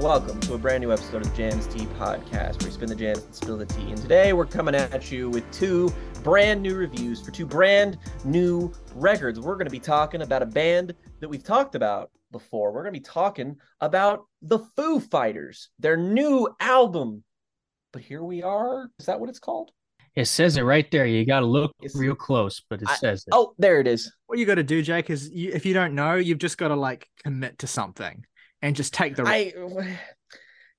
Hello, everyone, and welcome to a brand new episode of Jams Tea Podcast, where we spin the jams and spill the tea. And today we're coming at you with two brand new reviews for two brand new records. We're going to be talking about a band that we've talked about before. We're going to be talking about the Foo Fighters, their new album. But here we are. Is that what it's called? It says it right there. You got to look It's- real close, but it I- says it. Oh, there it is. What you got to do, Jake, is you, if you don't know, you've just got to like commit to something and just take the. I,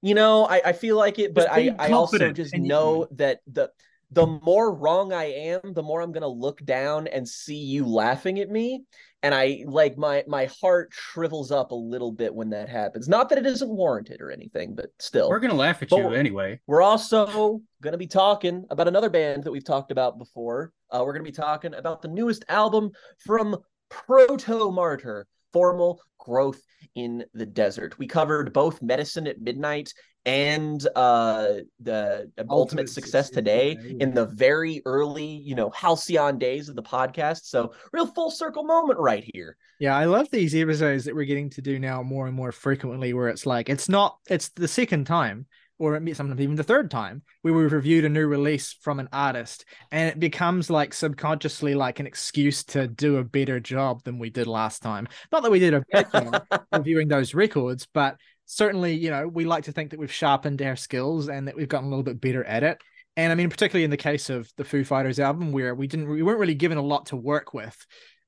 you know, I, I feel like it, but I, I also just and you- know that the the more wrong I am, the more I'm gonna look down and see you laughing at me, and I like my my heart shrivels up a little bit when that happens. Not that it isn't warranted or anything, but still, We're gonna laugh at But- you anyway. we're also going to be talking about another band that we've talked about before. Uh, we're going to be talking about the newest album from Protomartyr, Formal Growth in the Desert. We covered both Medicine at Midnight and uh, the Ultimate, Ultimate Success Today, in the very early, you know, halcyon days of the podcast. So, real full circle moment right here. Yeah, I love these episodes that we're getting to do now more and more frequently, where it's like it's not it's the second time, or sometimes even the third time, where we've reviewed a new release from an artist, and it becomes like subconsciously like an excuse to do a better job than we did last time. Not that we did a bad job reviewing those records, but certainly, you know, we like to think that we've sharpened our skills and that we've gotten a little bit better at it. And I mean, particularly in the case of the Foo Fighters album, where we didn't, we weren't really given a lot to work with.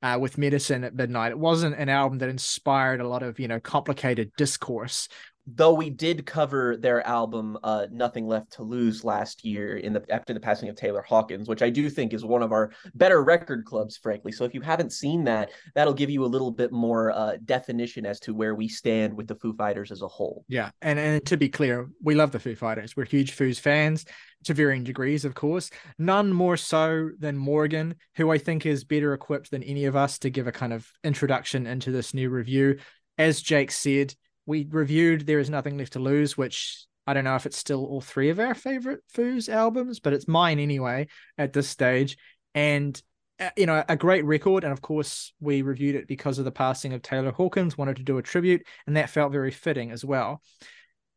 Uh, with medicine at midnight, it wasn't an album that inspired a lot of you know complicated discourse. Though we did cover their album uh nothing left to lose last year in the after the passing of taylor hawkins which i do think is one of our better record clubs frankly so if you haven't seen that that'll give you a little bit more uh definition as to where we stand with the foo fighters as a whole Yeah, and and to be clear, we love the Foo Fighters. We're huge Foos fans to varying degrees, of course. None more so than Morgan, who I think is better equipped than any of us to give a kind of introduction into this new review. As Jake said, we reviewed There Is Nothing Left to Lose, which I don't know if it's still all three of our favorite Foos albums, but it's mine anyway at this stage. And uh, you know, a great record. And of course, we reviewed it because of the passing of Taylor Hawkins, wanted to do a tribute, and that felt very fitting as well.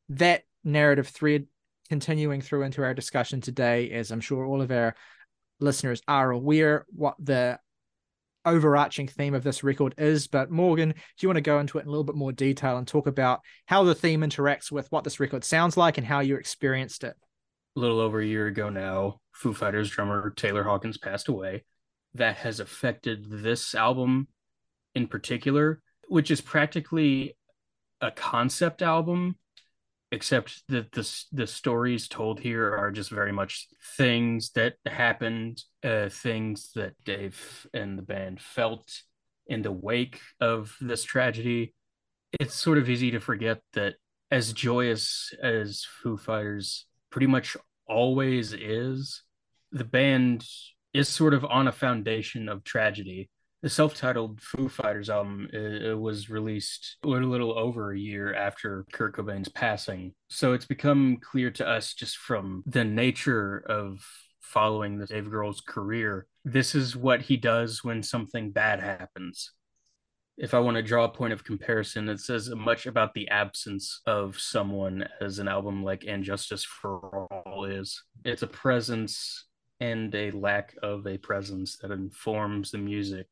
That narrative thread continuing through into our discussion today, as I'm sure all of our listeners are aware what the overarching theme of this record is. But Morgan, do you want to go into it in a little bit more detail and talk about how the theme interacts with what this record sounds like and how you experienced it? A little over a year ago now, Foo Fighters drummer Taylor Hawkins passed away. That has affected this album in particular, which is practically a concept album, except that the the stories told here are just very much things that happened, uh, things that Dave and the band felt in the wake of this tragedy. It's sort of easy to forget that as joyous as Foo Fighters pretty much always is, the band is sort of on a foundation of tragedy. The self-titled Foo Fighters album uh, was released a little over a year after Kurt Cobain's passing. So it's become clear to us just from the nature of following the Dave Grohl's career. This is what he does when something bad happens. If I want to draw a point of comparison, it says much about the absence of someone as an album like And Justice for All is. It's a presence and a lack of a presence that informs the music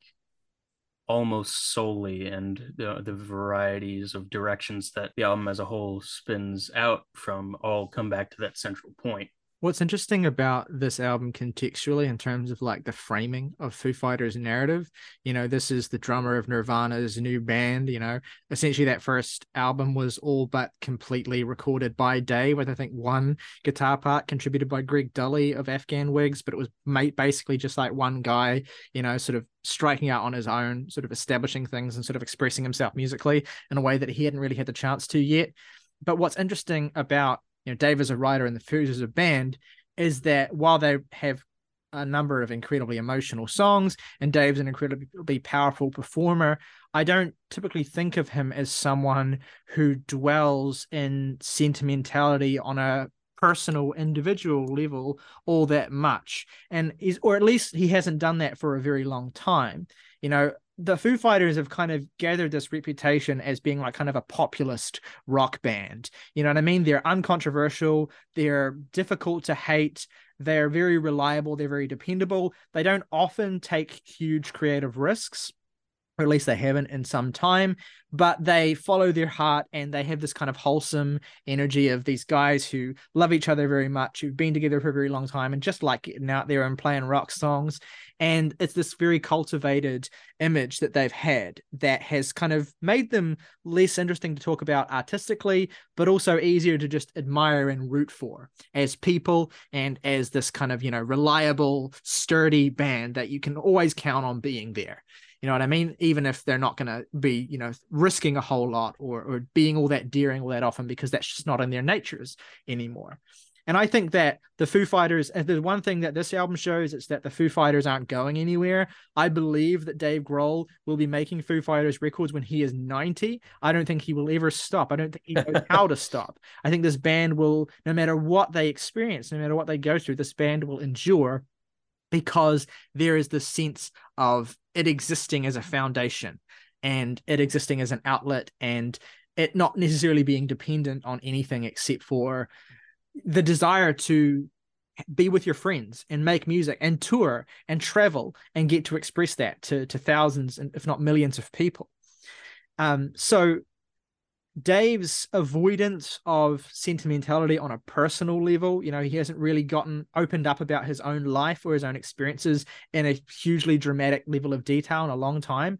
almost solely and the, the varieties of directions that the album as a whole spins out from all come back to that central point What's interesting about this album contextually in terms of like the framing of Foo Fighters narrative, you know, this is the drummer of Nirvana's new band, you know, essentially that first album was all but completely recorded by Dave with I think one guitar part contributed by Greg Dulli of Afghan Whigs, but it was made basically just like one guy, you know, sort of striking out on his own, sort of establishing things and sort of expressing himself musically in a way that he hadn't really had the chance to yet. But what's interesting about you know Dave as a writer and the Foos as a band is that while they have a number of incredibly emotional songs and Dave's an incredibly powerful performer, I don't typically think of him as someone who dwells in sentimentality on a personal individual level all that much. And is or at least he hasn't done that for a very long time. You know the Foo Fighters have kind of gathered this reputation as being like kind of a populist rock band. You know what I mean? They're uncontroversial, they're difficult to hate, they're very reliable, they're very dependable. They don't often take huge creative risks or at least they haven't in some time, but they follow their heart and they have this kind of wholesome energy of these guys who love each other very much, who've been together for a very long time and just like getting out there and playing rock songs. And it's this very cultivated image that they've had that has kind of made them less interesting to talk about artistically, but also easier to just admire and root for as people and as this kind of, you know, reliable, sturdy band that you can always count on being there. You know what I mean? Even if they're not going to be, you know, risking a whole lot or or being all that daring all that often because that's just not in their natures anymore. And I think that the Foo Fighters, the one thing that this album shows, is that the Foo Fighters aren't going anywhere. I believe that Dave Grohl will be making Foo Fighters records when he is 90. I don't think he will ever stop. I don't think he knows how to stop. I think this band will, no matter what they experience, no matter what they go through, this band will endure because there is this sense of it existing as a foundation and it existing as an outlet and it not necessarily being dependent on anything except for the desire to be with your friends and make music and tour and travel and get to express that to to thousands and if not millions of people. Um so Dave's avoidance of sentimentality on a personal level, you know, he hasn't really gotten opened up about his own life or his own experiences in a hugely dramatic level of detail in a long time.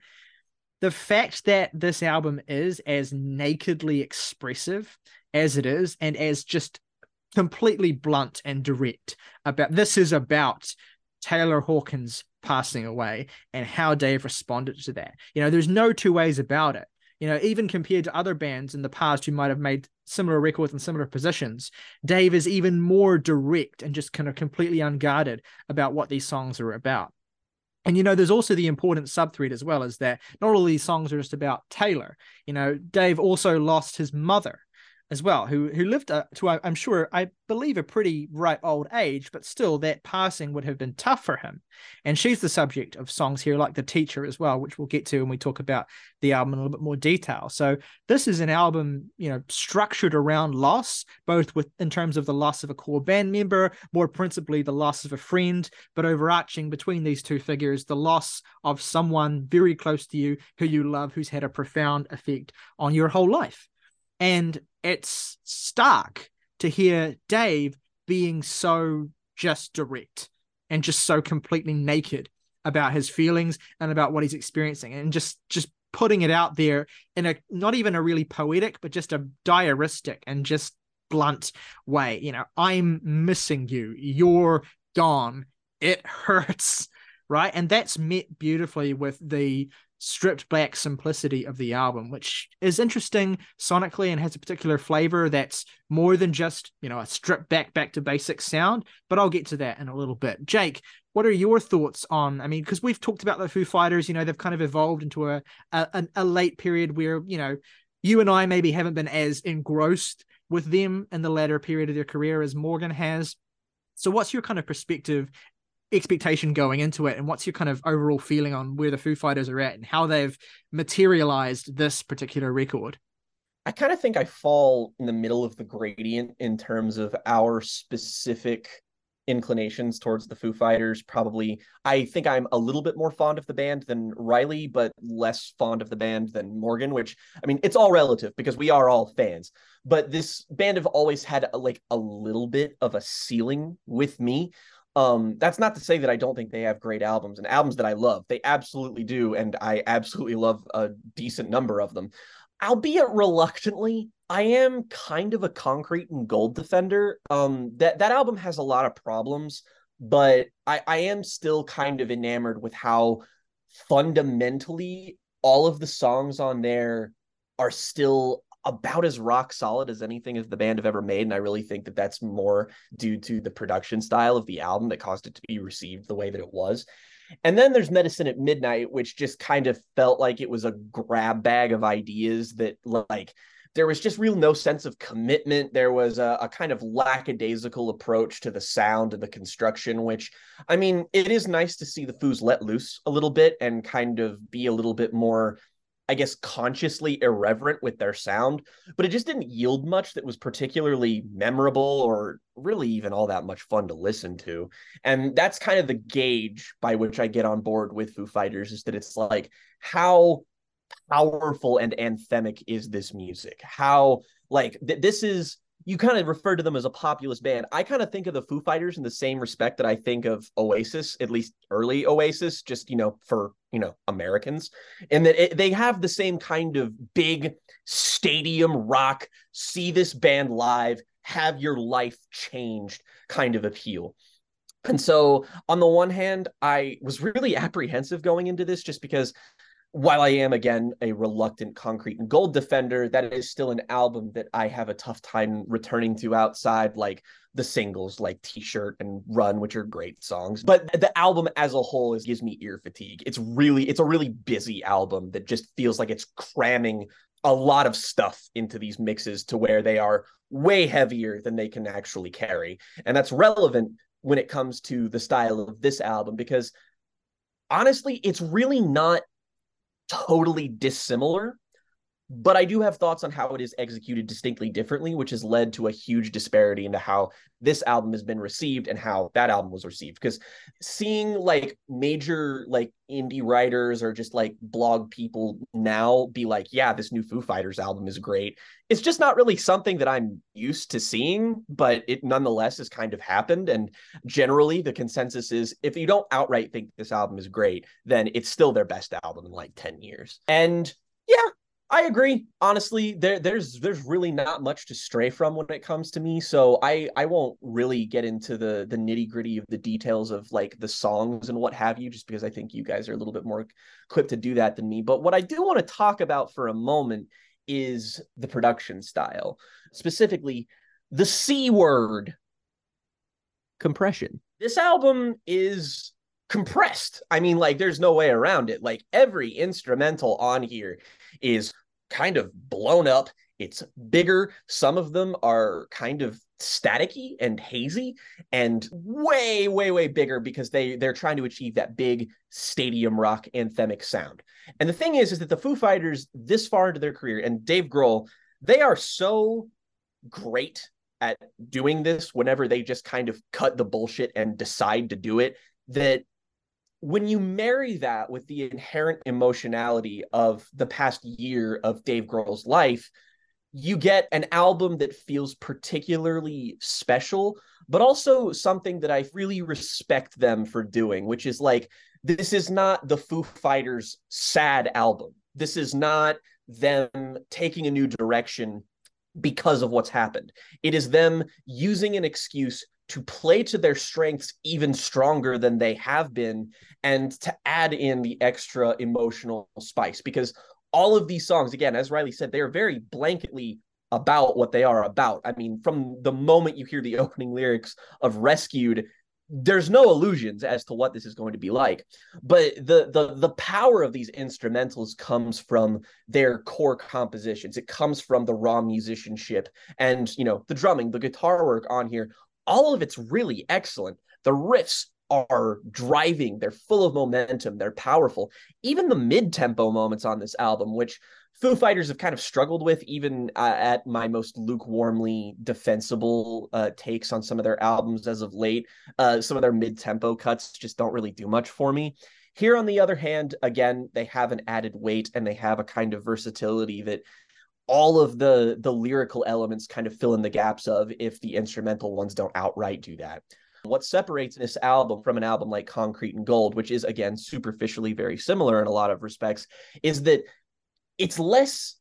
The fact that this album is as nakedly expressive as it is, and as just completely blunt and direct about this is about Taylor Hawkins passing away and how Dave responded to that. You know, there's no two ways about it you know, even compared to other bands in the past who might have made similar records in similar positions, Dave is even more direct and just kind of completely unguarded about what these songs are about. And you know, there's also the important subthread as well, is that not all these songs are just about Taylor. You know, Dave also lost his mother as well, who who lived uh, to I'm sure I believe a pretty ripe old age, but still that passing would have been tough for him. And she's the subject of songs here, like the teacher as well, which we'll get to when we talk about the album in a little bit more detail. So this is an album, you know, structured around loss, both with in terms of the loss of a core band member, more principally the loss of a friend, but overarching between these two figures, the loss of someone very close to you who you love, who's had a profound effect on your whole life. And it's stark to hear Dave being so just direct and just so completely naked about his feelings and about what he's experiencing and just just putting it out there in a not even a really poetic but just a diaristic and just blunt way. You know i'm missing you. You're gone. It hurts right? And that's met beautifully with the stripped back simplicity of the album, which is interesting sonically and has a particular flavor that's more than just, you know, a stripped back, back to basic sound. But I'll get to that in a little bit. Jake, what are your thoughts on? I mean, because we've talked about the Foo Fighters, you know, they've kind of evolved into a, a, a late period where, you know, you and I maybe haven't been as engrossed with them in the latter period of their career as Morgan has. So, what's your kind of perspective expectation going into it and what's your kind of overall feeling on where the Foo Fighters are at and how they've materialized this particular record? I kind of think I fall in the middle of the gradient in terms of our specific inclinations towards the Foo Fighters. Probably, I think I'm a little bit more fond of the band than Riley, but less fond of the band than Morgan, which I mean, it's all relative because we are all fans. But this band have always had a, like a little bit of a ceiling with me. Um, that's not to say that I don't think they have great albums and albums that I love. They absolutely do, and I absolutely love a decent number of them. Albeit reluctantly, I am kind of a concrete and gold defender. Um, that that album has a lot of problems, but I, I am still kind of enamored with how fundamentally all of the songs on there are still about as rock solid as anything as the band have ever made. And I really think that that's more due to the production style of the album that caused it to be received the way that it was. And then there's Medicine at Midnight, which just kind of felt like it was a grab bag of ideas that like there was just real no sense of commitment. There was a, a, kind of lackadaisical approach to the sound and the construction, which, I mean, it is nice to see the Foos let loose a little bit and kind of be a little bit more, I guess, consciously irreverent with their sound. But it just didn't yield much that was particularly memorable or really even all that much fun to listen to. And that's kind of the gauge by which I get on board with Foo Fighters is that it's like, how powerful and anthemic is this music? How like th- this is you kind of refer to them as a populist band. I kind of think of the Foo Fighters in the same respect that I think of Oasis, at least early Oasis, just you know for you know Americans, and that it, they have the same kind of big stadium rock, see this band live, have your life changed kind of appeal. And so, on the one hand, I was really apprehensive going into this just because while I am again a reluctant concrete and gold defender, that is still an album that I have a tough time returning to outside like the singles like T-shirt and Run, which are great songs. But the album as a whole is gives me ear fatigue. It's really it's a really busy album that just feels like it's cramming a lot of stuff into these mixes to where they are way heavier than they can actually carry. And that's relevant when it comes to the style of this album because honestly, it's really not totally dissimilar but I do have thoughts on how it is executed distinctly differently, which has led to a huge disparity into how this album has been received and how that album was received. Because seeing like major like indie writers or just like blog people now be like, yeah, this new Foo Fighters album is great. It's just not really something that I'm used to seeing, but it nonetheless has kind of happened. And generally, the consensus is if you don't outright think this album is great, then it's still their best album in like 10 years. And yeah, I agree. Honestly, there there's there's really not much to stray from when it comes to me. So I I won't really get into the the nitty gritty of the details of like the songs and what have you, just because I think you guys are a little bit more equipped to do that than me. But what I do want to talk about for a moment is the production style, specifically the C word, compression. This album is compressed. I mean, like, there's no way around it. Like, every instrumental on here is kind of blown up. It's bigger. Some of them are kind of staticky and hazy and way way way bigger because they they're trying to achieve that big stadium rock anthemic sound. And the thing is is that the Foo Fighters this far into their career and Dave Grohl they are so great at doing this whenever they just kind of cut the bullshit and decide to do it that when you marry that with the inherent emotionality of the past year of Dave Grohl's life, you get an album that feels particularly special, but also something that I really respect them for doing, which is like, this is not the Foo Fighters' sad album. This is not them taking a new direction because of what's happened. It is them using an excuse to play to their strengths even stronger than they have been and to add in the extra emotional spice. Because all of these songs again as riley said they are very blanketly about what they are about. I mean from the moment you hear the opening lyrics of rescued there's no illusions as to what this is going to be like. But the the the power of these instrumentals comes from their core compositions. It comes from the raw musicianship and you know the drumming the guitar work on here all of it's really excellent. The riffs are driving, they're full of momentum, they're powerful. Even the mid tempo moments on this album, which Foo Fighters have kind of struggled with, even uh, at my most lukewarmly defensible uh, takes on some of their albums as of late. Uh, some of their mid tempo cuts just don't really do much for me. Here, on the other hand, again, they have an added weight and they have a kind of versatility that all of the the lyrical elements kind of fill in the gaps of if the instrumental ones don't outright do that. What separates this album from an album like Concrete and Gold, which is again superficially very similar in a lot of respects, is that it's less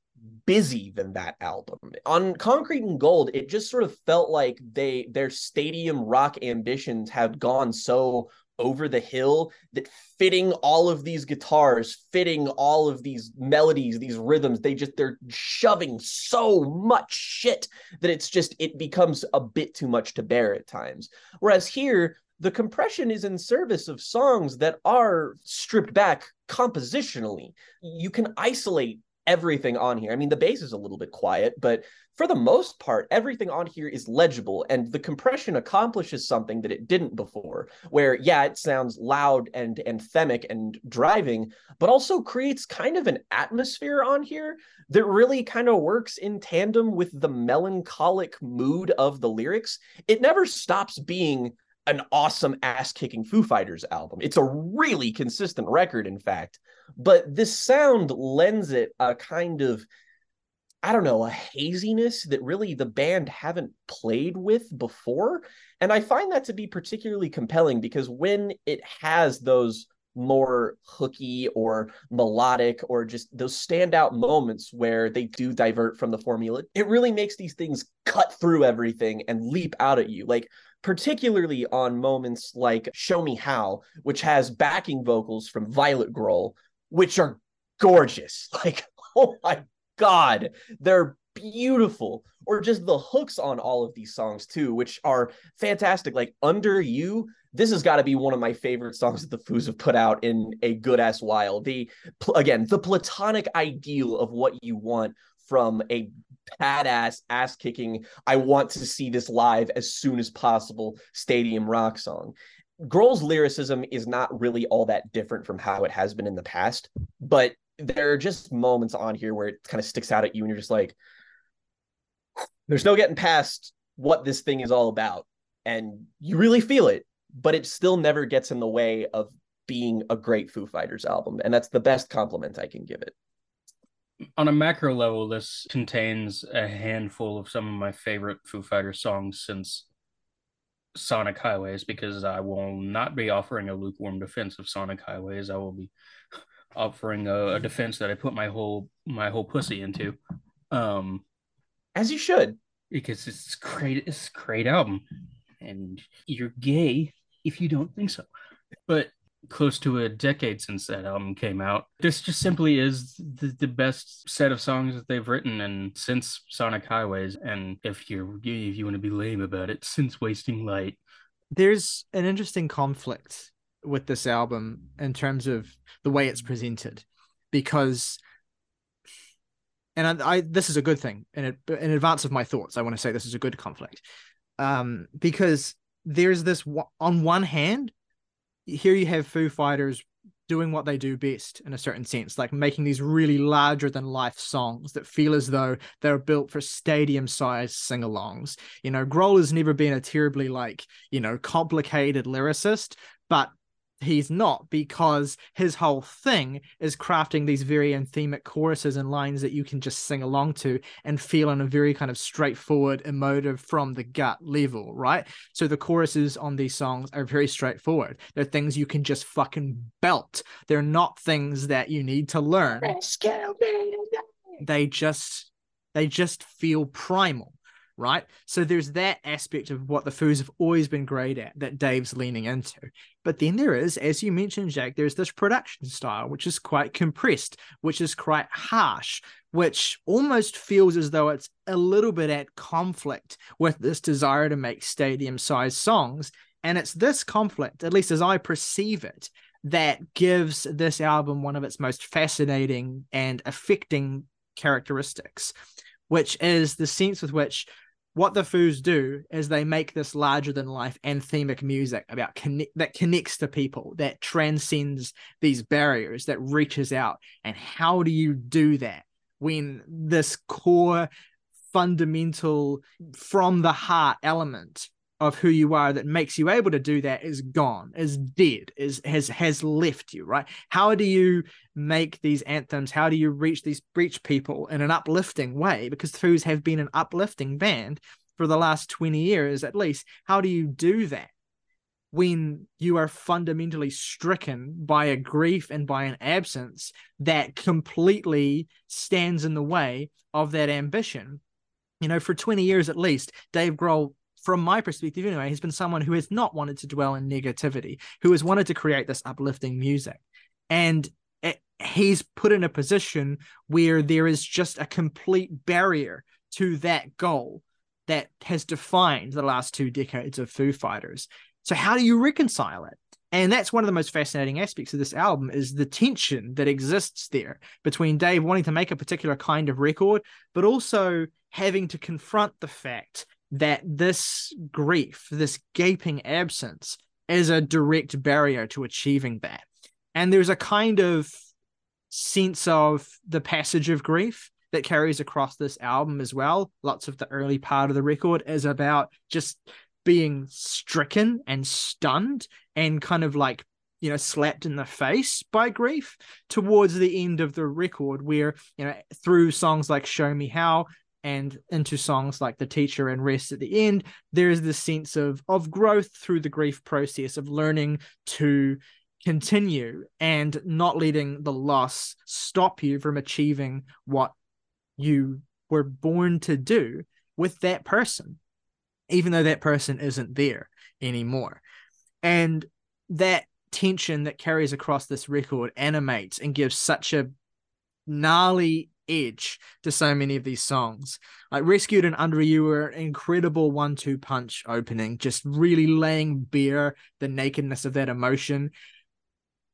busy than that album. On Concrete and Gold, it just sort of felt like they their stadium rock ambitions had gone so over the hill that fitting all of these guitars fitting all of these melodies these rhythms they just they're shoving so much shit that it's just it becomes a bit too much to bear at times. Whereas here the compression is in service of songs that are stripped back compositionally. You can isolate everything on here. I mean, the bass is a little bit quiet, but for the most part, everything on here is legible, and the compression accomplishes something that it didn't before. Where, yeah, it sounds loud and anthemic and driving, but also creates kind of an atmosphere on here that really kind of works in tandem with the melancholic mood of the lyrics. It never stops being an awesome ass kicking Foo Fighters album. It's a really consistent record, in fact, but this sound lends it a kind of I don't know, a haziness that really the band haven't played with before. And I find that to be particularly compelling because when it has those more hooky or melodic or just those standout moments where they do divert from the formula, it really makes these things cut through everything and leap out at you. Like, particularly on moments like Show Me How, which has backing vocals from Violet Grohl, which are gorgeous. Like, oh my God, they're beautiful. Or just the hooks on all of these songs too, which are fantastic. Like Under You, this has got to be one of my favorite songs that the Foos have put out in a good ass while. The again, the platonic ideal of what you want from a badass ass kicking, I want to see this live as soon as possible stadium rock song. Grohl's lyricism is not really all that different from how it has been in the past, but there are just moments on here where it kind of sticks out at you and you're just like there's no getting past what this thing is all about and you really feel it but it still never gets in the way of being a great Foo Fighters album and that's the best compliment I can give it on a macro level this contains a handful of some of my favorite Foo Fighters songs since Sonic Highways because I will not be offering a lukewarm defense of Sonic Highways I will be offering a, a, defense that I put my whole my whole pussy into. Um, as you should, because it's great. It's a great album, and you're gay if you don't think so. But close to a decade since that album came out, this just simply is the, the best set of songs that they've written, and since Sonic Highways. And if you're if you want to be lame about it, since Wasting Light. There's an interesting conflict with this album in terms of the way it's presented because and I, I, this is a good thing in in advance of my thoughts i want to say this is a good conflict um because there's this on one hand here you have foo fighters doing what they do best in a certain sense like making these really larger than life songs that feel as though they're built for stadium sized sing-alongs. You know grohl has never been a terribly like you know complicated lyricist but he's not because his whole thing is crafting these very anthemic choruses and lines that you can just sing along to and feel on a very kind of straightforward emotive from the gut level right? So the choruses on these songs are very straightforward. They're things you can just fucking belt. They're not things that you need to learn. They just they just feel primal right? So there's that aspect of what the Foos have always been great at that Dave's leaning into. But then there is, as you mentioned, Jack, there's this production style, which is quite compressed, which is quite harsh, which almost feels as though it's a little bit at conflict with this desire to make stadium sized songs. And it's this conflict, at least as I perceive it, that gives this album one of its most fascinating and affecting characteristics, which is the sense with which what the Foos do is they make this larger than life anthemic music about connect that connects to people, that transcends these barriers, that reaches out. And how do you do that when this core fundamental from the heart element of who you are that makes you able to do that is gone, is dead, is has has left you, right? How do you make these anthems? How do you reach these reach people in an uplifting way? Because Foos have been an uplifting band for the last 20 years at least. How do you do that? when you are fundamentally stricken by a grief and by an absence that completely stands in the way of that ambition. You know, for 20 years at least, Dave Grohl from my perspective anyway, has been someone who has not wanted to dwell in negativity, who has wanted to create this uplifting music. And it, he's put in a position where there is just a complete barrier to that goal that has defined the last two decades of Foo Fighters. So, how do you reconcile it? And that's one of the most fascinating aspects of this album is the tension that exists there between Dave wanting to make a particular kind of record, but also having to confront the fact that this grief, this gaping absence, is a direct barrier to achieving that. And there's a kind of sense of the passage of grief that carries across this album as well. Lots of the early part of the record is about just being stricken and stunned and kind of like you know slapped in the face by grief towards the end of the record where you know through songs like show me how and into songs like the teacher and rest at the end there is this sense of of growth through the grief process of learning to continue and not letting the loss stop you from achieving what you were born to do with that person even though that person isn't there anymore. And that tension that carries across this record animates and gives such a gnarly edge to so many of these songs. Like Rescued and Under You were an incredible one two punch opening, just really laying bare the nakedness of that emotion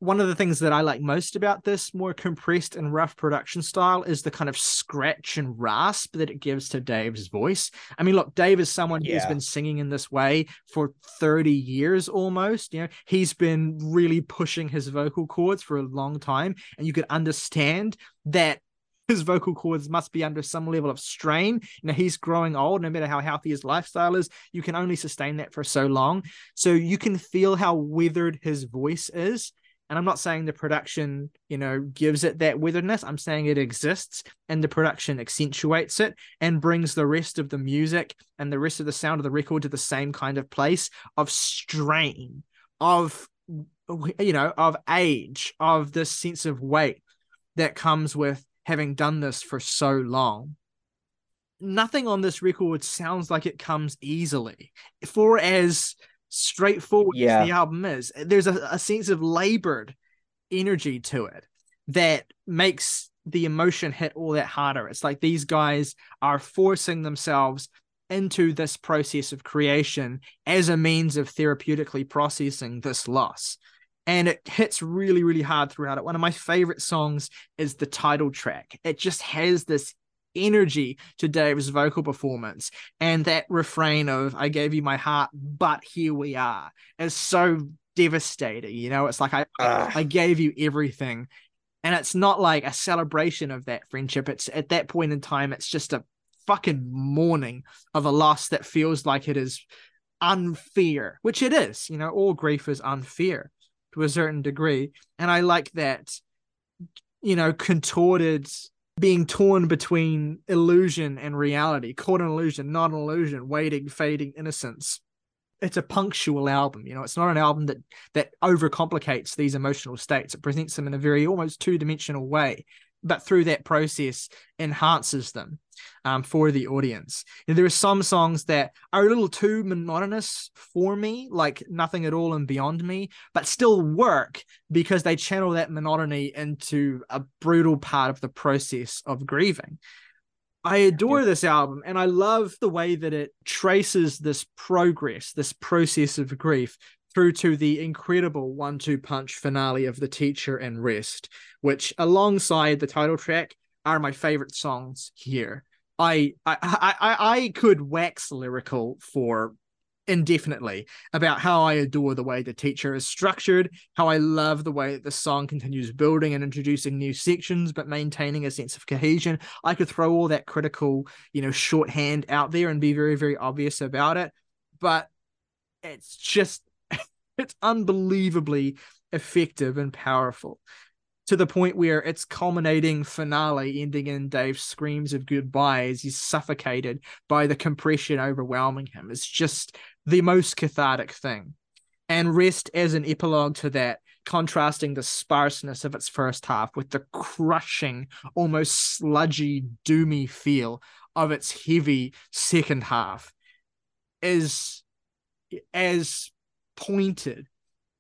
one of the things that I like most about this more compressed and rough production style is the kind of scratch and rasp that it gives to Dave's voice. I mean, look, Dave is someone yeah. who's been singing in this way for 30 years almost. You know, he's been really pushing his vocal cords for a long time, and you could understand that his vocal cords must be under some level of strain. You know, he's growing old, no matter how healthy his lifestyle is, you can only sustain that for so long. So you can feel how withered his voice is and I'm not saying the production, you know, gives it that weatheredness. I'm saying it exists and the production accentuates it and brings the rest of the music and the rest of the sound of the record to the same kind of place of strain, of, you know, of age, of this sense of weight that comes with having done this for so long. Nothing on this record sounds like it comes easily. For as straightforward yeah. the album is. There's a, a sense of labored energy to it that makes the emotion hit all that harder. It's like these guys are forcing themselves into this process of creation as a means of therapeutically processing this loss. And it hits really, really hard throughout it. One of my favorite songs is the title track. It just has this energy to Dave's vocal performance. And that refrain of, I gave you my heart, but here we are, is so devastating. You know, it's like, I, I gave you everything. And it's not like a celebration of that friendship. It's at that point in time, it's just a fucking mourning of a loss that feels like it is unfair, which it is. You know, all grief is unfair to a certain degree. And I like that, you know, contorted being torn between illusion and reality, caught in illusion, not an illusion, waiting, fading innocence. It's a punctual album, you know. It's not an album that that overcomplicates these emotional states. It presents them in a very almost two dimensional way, but through that process enhances them um, for the audience. And there are some songs that are a little too monotonous for me, like Nothing at All and Beyond Me, but still work because they channel that monotony into a brutal part of the process of grieving. I adore this album and I love the way that it traces this progress, this process of grief through to the incredible one two punch finale of The Teacher and Rest, which, alongside the title track, are my favorite songs here. I I I I could wax lyrical for indefinitely about how I adore the way the teacher is structured, how I love the way that the song continues building and introducing new sections, but maintaining a sense of cohesion. I could throw all that critical, you know, shorthand out there and be very, very obvious about it. But it's just it's unbelievably effective and powerful to the point where its culminating finale ending in Dave's screams of goodbye as he's suffocated by the compression overwhelming him is just the most cathartic thing. And rest as an epilogue to that, contrasting the sparseness of its first half with the crushing, almost sludgy, doomy feel of its heavy second half, is as pointed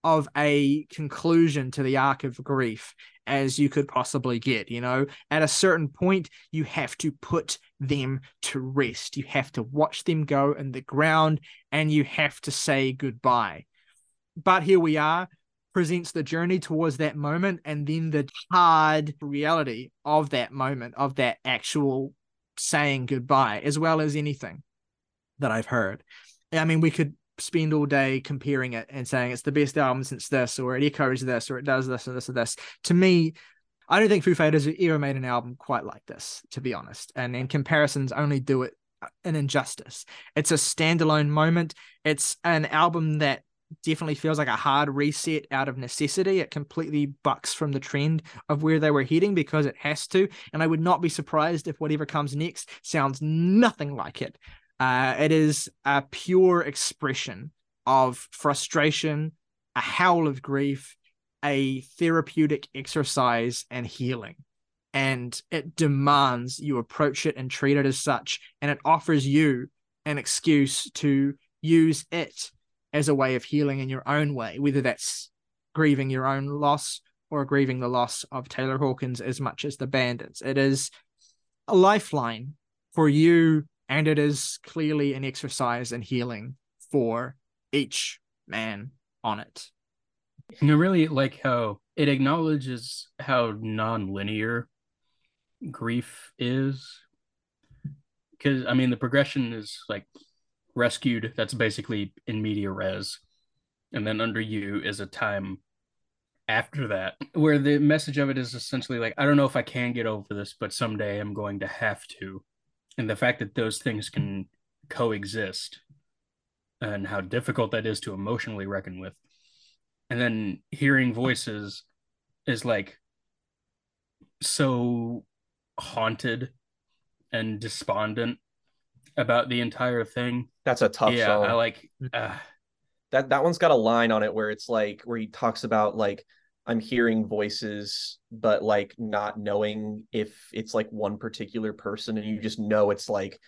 of a conclusion to the arc of grief as you could possibly get. You know, at a certain point, you have to put them to rest. You have to watch them go in the ground and you have to say goodbye. But here we are. presents the journey towards that moment and then the hard reality of that moment, of that actual saying goodbye, as well as anything that I've heard. I mean, we could spend all day comparing it and saying it's the best album since this, or it echoes this, or it does this and this and this. To me, I don't think Foo Fighters have ever made an album quite like this, to be honest. And in comparisons only do it uh, an injustice. It's a standalone moment. It's an album that definitely feels like a hard reset out of necessity. It completely bucks from the trend of where they were heading because it has to. And I would not be surprised if whatever comes next sounds nothing like it. Uh, it is a pure expression of frustration, a howl of grief, a therapeutic exercise and healing. And it demands you approach it and treat it as such. And it offers you an excuse to use it as a way of healing in your own way, whether that's grieving your own loss or grieving the loss of Taylor Hawkins as much as the bandits. It is a lifeline for you, and it is clearly an exercise in healing for each man on it. I really like how it acknowledges how non-linear grief is. Because I mean, the progression is like rescued. That's basically in media res, and then under you is a time after that where the message of it is essentially like, I don't know if I can get over this, but someday I'm going to have to. And the fact that those things can coexist and how difficult that is to emotionally reckon with and then hearing voices is like so haunted and despondent about the entire thing. That's a tough yeah, song. I like uh, that that one's got a line on it where it's like where he talks about like I'm hearing voices, but like not knowing if it's like one particular person, and you just know it's like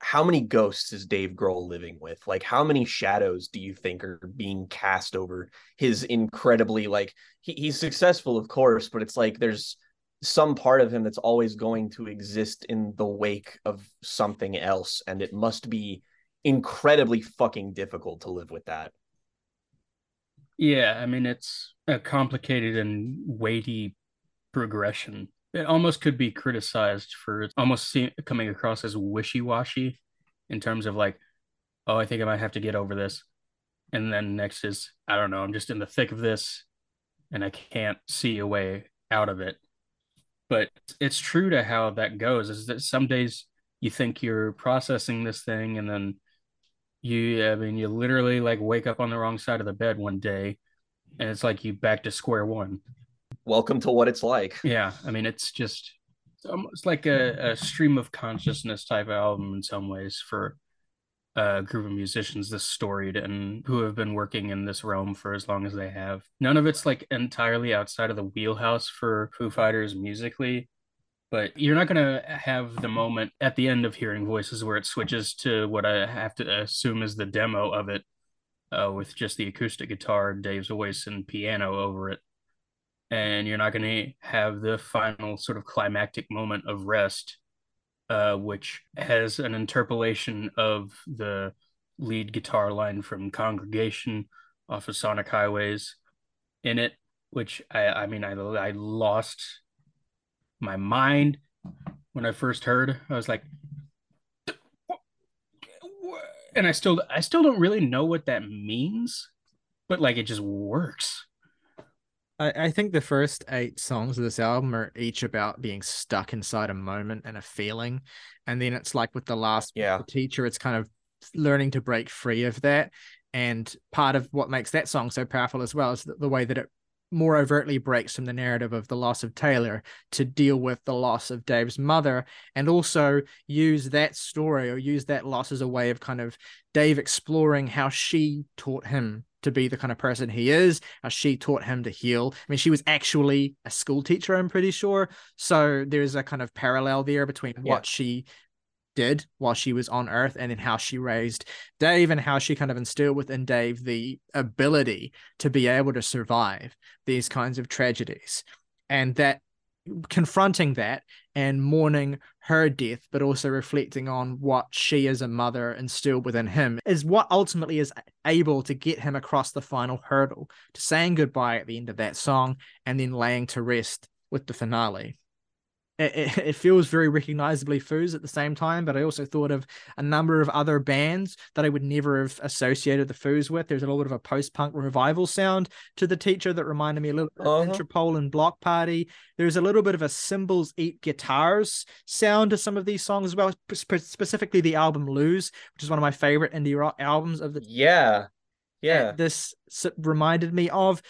how many ghosts is Dave Grohl living with? Like, how many shadows do you think are being cast over his incredibly like he, he's successful, of course, but it's like there's some part of him that's always going to exist in the wake of something else, and it must be incredibly fucking difficult to live with that. Yeah, I mean it's a complicated and weighty progression. It almost could be criticized for almost see, coming across as wishy-washy in terms of like oh i think i might have to get over this. And then next is i don't know i'm just in the thick of this and i can't see a way out of it. But it's true to how that goes is that some days you think you're processing this thing and then you i mean you literally like wake up on the wrong side of the bed one day and it's like you back to square one welcome to what it's like. Yeah, I mean, it's just it's almost like a, a stream of consciousness type album in some ways for a group of musicians this storied and who have been working in this realm for as long as they have. None of it's like entirely outside of the wheelhouse for Foo Fighters musically, but you're not going to have the moment at the end of hearing voices where it switches to what I have to assume is the demo of it uh, with just the acoustic guitar, Dave's voice, and piano over it. And you're not going to have the final sort of climactic moment of rest, uh, which has an interpolation of the lead guitar line from Congregation off of Sonic Highways in it, which I, I mean, I, I lost my mind when I first heard. I was like, and I still, I still don't really know what that means, but like it just works. I, I think the first eight songs of this album are each about being stuck inside a moment and a feeling. And then it's like with the last yeah. the teacher, it's kind of learning to break free of that. And part of what makes that song so powerful as well is the, the way that it more overtly breaks from the narrative of the loss of Taylor to deal with the loss of Dave's mother and also use that story or use that loss as a way of kind of Dave exploring how she taught him to be the kind of person he is. How she taught him to heal. I mean, she was actually a school teacher, I'm pretty sure. So there's a kind of parallel there between yeah. what she did while she was on earth and then how she raised Dave and how she kind of instilled within Dave the ability to be able to survive these kinds of tragedies. And that confronting that and mourning her death, but also reflecting on what she as a mother instilled within him is what ultimately is able to get him across the final hurdle to saying goodbye at the end of that song and then laying to rest with the finale it, it, feels very recognizably Foos at the same time, but I also thought of a number of other bands that I would never have associated the Foos with. There's a little bit of a post-punk revival sound to the teacher that reminded me a little uh-huh. of Interpol and Bloc Party. There's a little bit of a cymbals eat guitars sound to some of these songs as well, specifically the album Lose, which is one of my favorite indie rock albums of the yeah yeah this reminded me of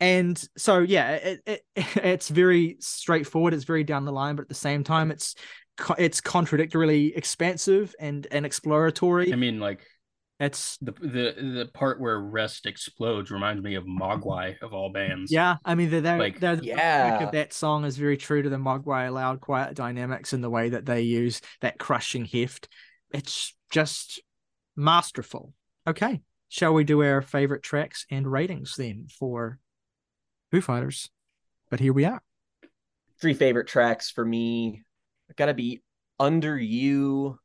and so yeah it, it it's very straightforward it's very down the line but at the same time it's it's contradictorily expansive and and exploratory. I mean like it's the the the part where rest explodes reminds me of mogwai mm-hmm. of all bands. Yeah i mean they're, they're like they're, yeah. the of that song is very true to the mogwai loud quiet dynamics and the way that they use that crushing heft. It's just masterful. Okay shall we do our favorite tracks and ratings then for Foo Fighters. But here we are. Three favorite tracks for me. Gotta be Under You,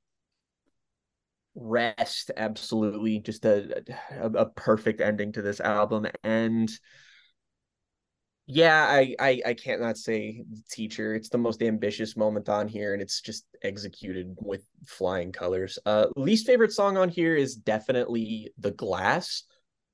Rest, absolutely. Just a, a, a perfect ending to this album. And yeah, I, I I can't not say teacher. It's the most ambitious moment on here, and it's just executed with flying colors. Uh, least favorite song on here is definitely the glass.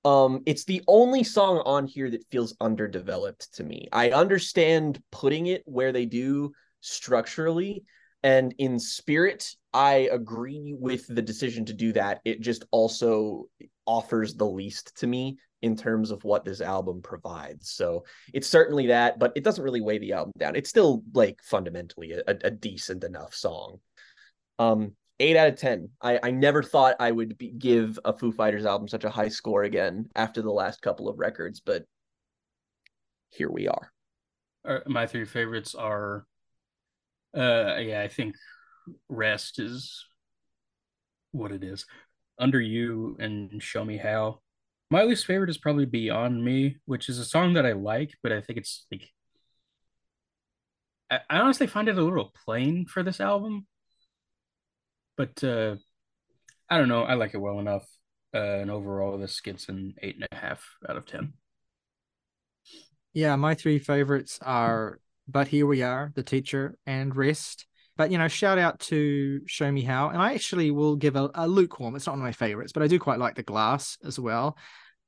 Um, it's the only song on here that feels underdeveloped to me. I understand putting it where they do structurally and in spirit. I agree with the decision to do that. It just also offers the least to me in terms of what this album provides. So it's certainly that, but it doesn't really weigh the album down. It's still like fundamentally a, a decent enough song. Um, eight out of ten. I, I never thought I would be, give a Foo Fighters album such a high score again after the last couple of records, but here we are. Uh, my three favorites are, uh, yeah, I think Rest is what it is. Under You and Show Me How. My least favorite is probably Beyond Me, which is a song that I like, but I think it's like I, I honestly find it a little plain for this album but uh, I don't know. I like it well enough. Uh, and overall, this gets an eight and a half out of ten. Yeah, my three favorites are "But Here We Are," "The Teacher," and "Rest." But you know, shout out to "Show Me How," and I actually will give a, a lukewarm. It's not one of my favorites, but I do quite like "The Glass" as well.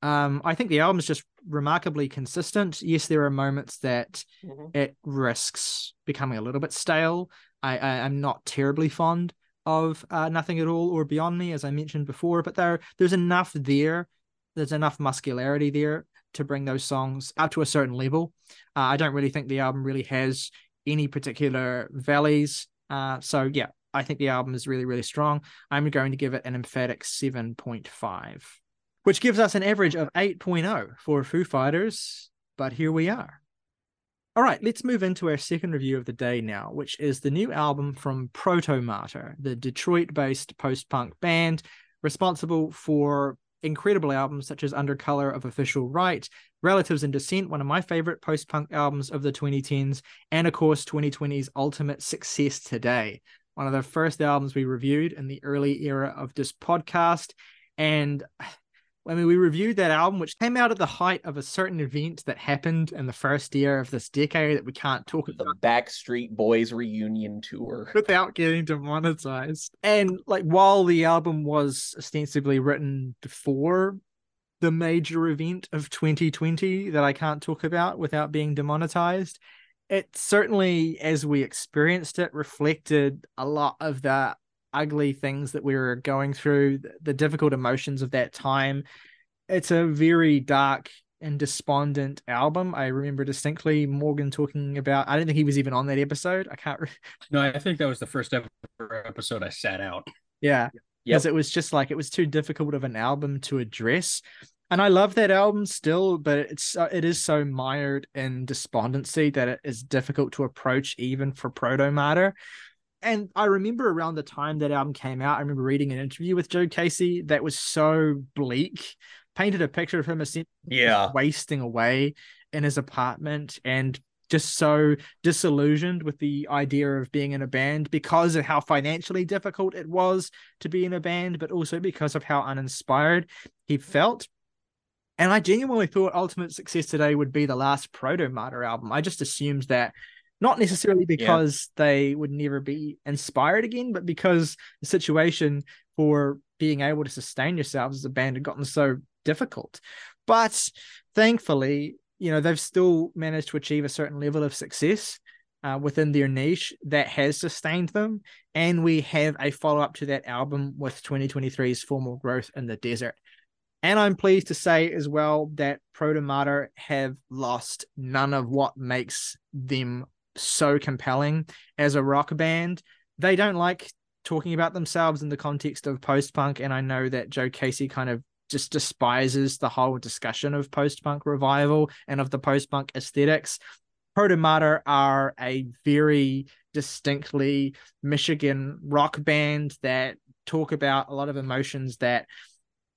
Um, I think the album is just remarkably consistent. Yes, there are moments that mm-hmm. it risks becoming a little bit stale. I, I am not terribly fond of uh, Nothing at All or Beyond Me, as I mentioned before, but there there's enough there. There's enough muscularity there to bring those songs up to a certain level. Uh, I don't really think the album really has any particular valleys. Uh, so yeah, I think the album is really, really strong. I'm going to give it an emphatic 7.5, which gives us an average of 8.0 for Foo Fighters. But here we are. All right, let's move into our second review of the day now, which is the new album from Proto Protomartyr, the Detroit based post punk band responsible for incredible albums such as Under Color of Official Right, Relatives in Descent, one of my favorite post punk albums of the 2010s, and of course 2020's ultimate success today, one of the first albums we reviewed in the early era of this podcast. And I mean, we reviewed that album, which came out at the height of a certain event that happened in the first year of this decade that we can't talk the about. The Backstreet Boys reunion tour. Without getting demonetized. And like, while the album was ostensibly written before the major event of 2020 that I can't talk about without being demonetized, it certainly, as we experienced it, reflected a lot of that ugly things that we were going through, the difficult emotions of that time. It's a very dark and despondent album. I remember distinctly Morgan talking about. I don't think he was even on that episode. I can't. Re- no, I think that was the first ever episode I sat out. Yeah, because yep. it was just like it was too difficult of an album to address. And I love that album still, but it's uh, it is so mired in despondency that it is difficult to approach even for Protomartyr and I remember around the time that album came out, I remember reading an interview with Joe Casey that was so bleak, painted a picture of him essentially yeah wasting away in his apartment and just so disillusioned with the idea of being in a band because of how financially difficult it was to be in a band, but also because of how uninspired he felt. And I genuinely thought Ultimate Success Today would be the last Protomartyr album. I just assumed that not necessarily because yeah. they would never be inspired again, but because the situation for being able to sustain yourselves as a band had gotten so difficult. But thankfully, you know, they've still managed to achieve a certain level of success uh, within their niche that has sustained them. And we have a follow up to that album with 2023's Formal Growth in the Desert. And I'm pleased to say as well that Protomartyr have lost none of what makes them so compelling as a rock band. They don't like talking about themselves in the context of post punk. And I know that Joe Casey kind of just despises the whole discussion of post punk revival and of the post punk aesthetics. Protomartyr are a very distinctly Michigan rock band that talk about a lot of emotions that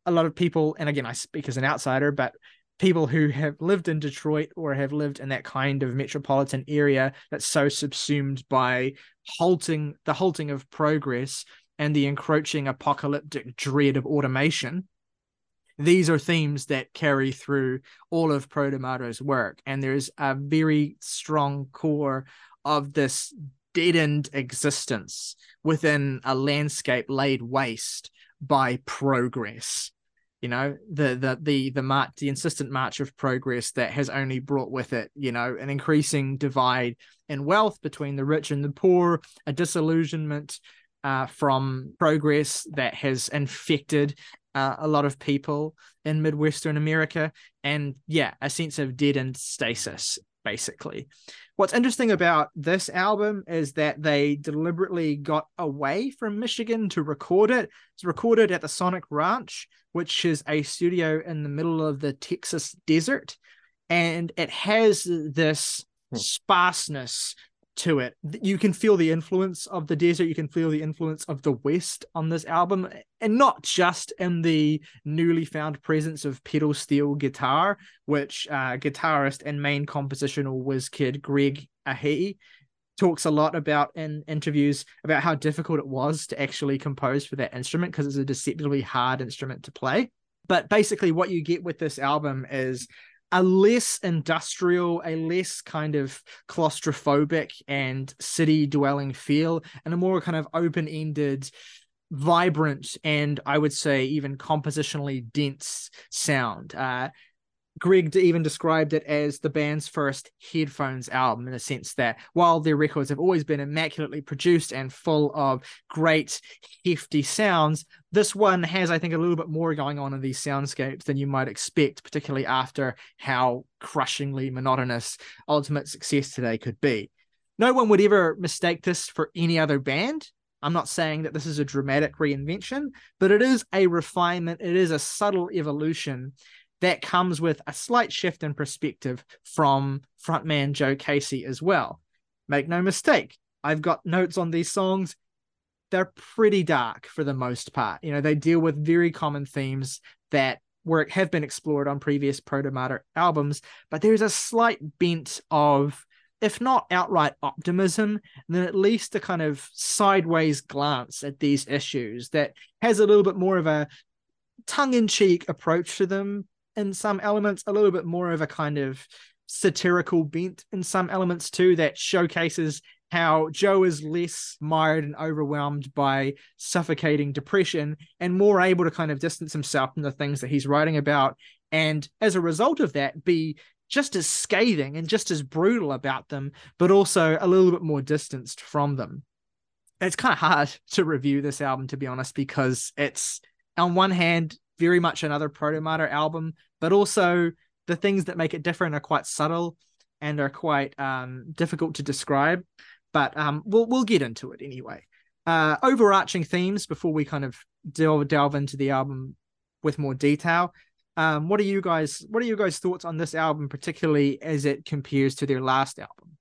a lot of people, and again, I speak as an outsider, but people who have lived in Detroit or have lived in that kind of metropolitan area that's so subsumed by halting the halting of progress and the encroaching apocalyptic dread of automation these are themes that carry through all of Protomartyr's work. And there's a very strong core of this deadened existence within a landscape laid waste by progress. You know, the the the the march, the insistent march of progress that has only brought with it, you know, an increasing divide in wealth between the rich and the poor, a disillusionment uh, from progress that has infected uh, a lot of people in Midwestern America. And yeah, a sense of deadened stasis, basically. What's interesting about this album is that they deliberately got away from Michigan to record it. It's recorded at the Sonic Ranch, which is a studio in the middle of the Texas desert. And it has this hmm. sparseness to it. You can feel the influence of the desert. You can feel the influence of the West on this album, and not just in the newly found presence of pedal steel guitar, which uh, guitarist and main compositional whiz kid Greg Ahee talks a lot about in interviews about how difficult it was to actually compose for that instrument because it's a deceptively hard instrument to play. But basically, what you get with this album is a less industrial, a less kind of claustrophobic and city dwelling feel, and a more kind of open ended, vibrant, and I would say even compositionally dense sound. Uh, Greg even described it as the band's first headphones album in a sense that while their records have always been immaculately produced and full of great, hefty sounds, this one has, I think, a little bit more going on in these soundscapes than you might expect, particularly after how crushingly monotonous Ultimate Success Today could be. No one would ever mistake this for any other band. I'm not saying that this is a dramatic reinvention, but it is a refinement, it is a subtle evolution that comes with a slight shift in perspective from frontman Joe Casey as well. Make no mistake, I've got notes on these songs. They're pretty dark for the most part. You know, they deal with very common themes that work have been explored on previous Proto albums, but there's a slight bent of, if not outright optimism, then at least a kind of sideways glance at these issues that has a little bit more of a tongue-in-cheek approach to them in some elements, a little bit more of a kind of satirical bent in some elements too, that showcases how Joe is less mired and overwhelmed by suffocating depression and more able to kind of distance himself from the things that he's writing about. And as a result of that, be just as scathing and just as brutal about them, but also a little bit more distanced from them. It's kind of hard to review this album, to be honest, because it's on one hand, very much another Proto album, but also the things that make it different are quite subtle and are quite um, difficult to describe. But um, we'll we'll get into it anyway. Uh, overarching themes before we kind of delve delve into the album with more detail. Um, what are you guys? What are you guys' thoughts on this album, particularly as it compares to their last album?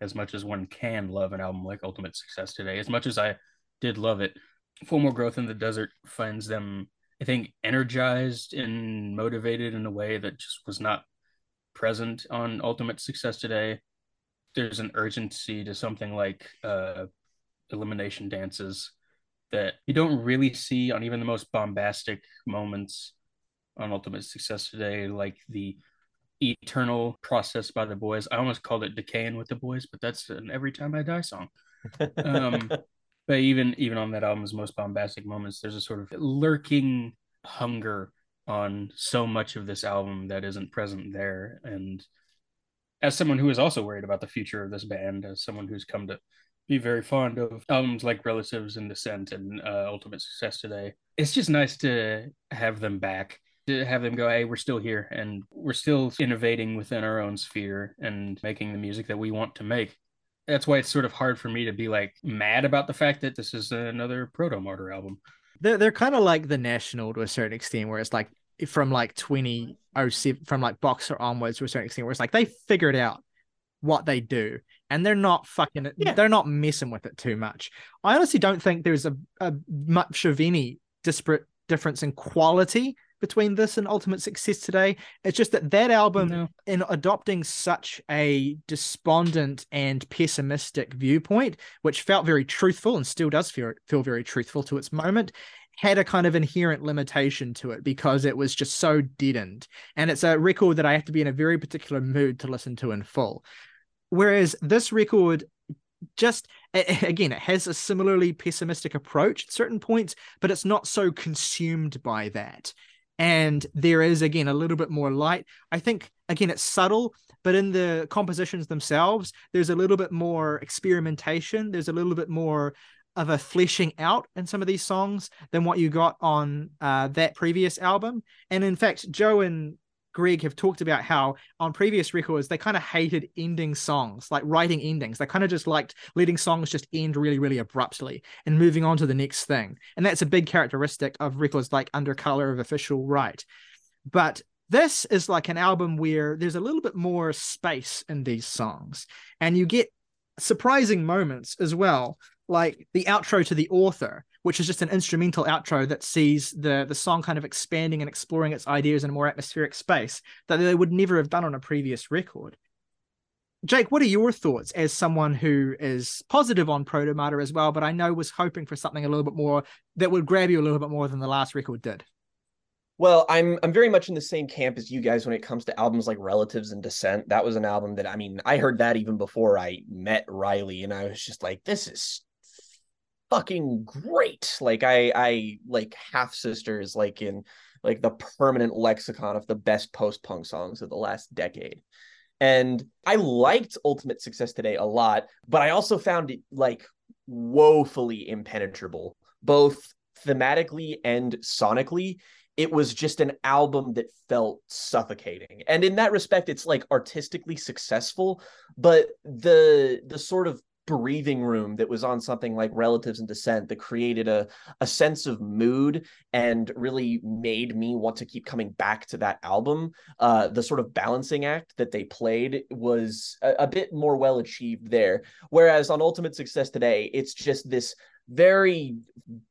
As much as one can love an album like Ultimate Success today, as much as I did love it, Formal Growth in the Desert finds them I think energized and motivated in a way that just was not present on Ultimate Success today. there's an urgency to something like uh, elimination dances that you don't really see on even the most bombastic moments on Ultimate Success today, like the eternal Processed by the Boys. I almost called it decaying with the boys, but that's an every time I die song. Um, but even even on that album's most bombastic moments, there's a sort of lurking hunger on so much of this album that isn't present there. And as someone who is also worried about the future of this band, as someone who's come to be very fond of albums like Relatives in Descent and uh, Ultimate Success today, it's just nice to have them back to have them go, hey, we're still here and we're still innovating within our own sphere and making the music that we want to make. That's why it's sort of hard for me to be like mad about the fact that this is another Protomartyr album. They're they're kind of like the National to a certain extent, where it's like from like 2007 from like Boxer onwards to a certain extent, where it's like they figured out what they do and they're not fucking yeah. they're not messing with it too much. I honestly don't think there's a, a much of any disparate difference in quality between this and Ultimate Success today. It's just that that album, no. in adopting such a despondent and pessimistic viewpoint, which felt very truthful and still does feel feel very truthful to its moment, had a kind of inherent limitation to it because it was just so deadened. And it's a record that I have to be in a very particular mood to listen to in full. Whereas this record just again it has a similarly pessimistic approach at certain points but it's not so consumed by that and there is again a little bit more light. I think again it's subtle but in the compositions themselves there's a little bit more experimentation. There's a little bit more of a fleshing out in some of these songs than what you got on uh, that previous album. And in fact joe and Greg have talked about how on previous records they kind of hated ending songs, like writing endings. They kind of just liked letting songs just end really, really abruptly and moving on to the next thing. And that's a big characteristic of records like Under Color of Official Right. But this is like an album where there's a little bit more space in these songs, and you get surprising moments as well, like the outro to the author, which is just an instrumental outro that sees the the song kind of expanding and exploring its ideas in a more atmospheric space that they would never have done on a previous record. Jake, what are your thoughts as someone who is positive on Proto Protomartyr as well, but I know was hoping for something a little bit more that would grab you a little bit more than the last record did? Well, I'm I'm very much in the same camp as you guys when it comes to albums like Relatives in Descent. That was an album that I mean, I heard that even before I met Riley, and I was just like, this is fucking great. Like I I like half sisters like in like the permanent lexicon of the best post punk songs of the last decade. And I liked Ultimate Success Today a lot, but I also found it like woefully impenetrable, both thematically and sonically. It was just an album that felt suffocating. And in that respect, it's like artistically successful, but the the sort of breathing room that was on something like relatives in descent that created a, a sense of mood and really made me want to keep coming back to that album. Uh, the sort of balancing act that they played was a, a bit more well achieved there. Whereas on ultimate success today it's just this very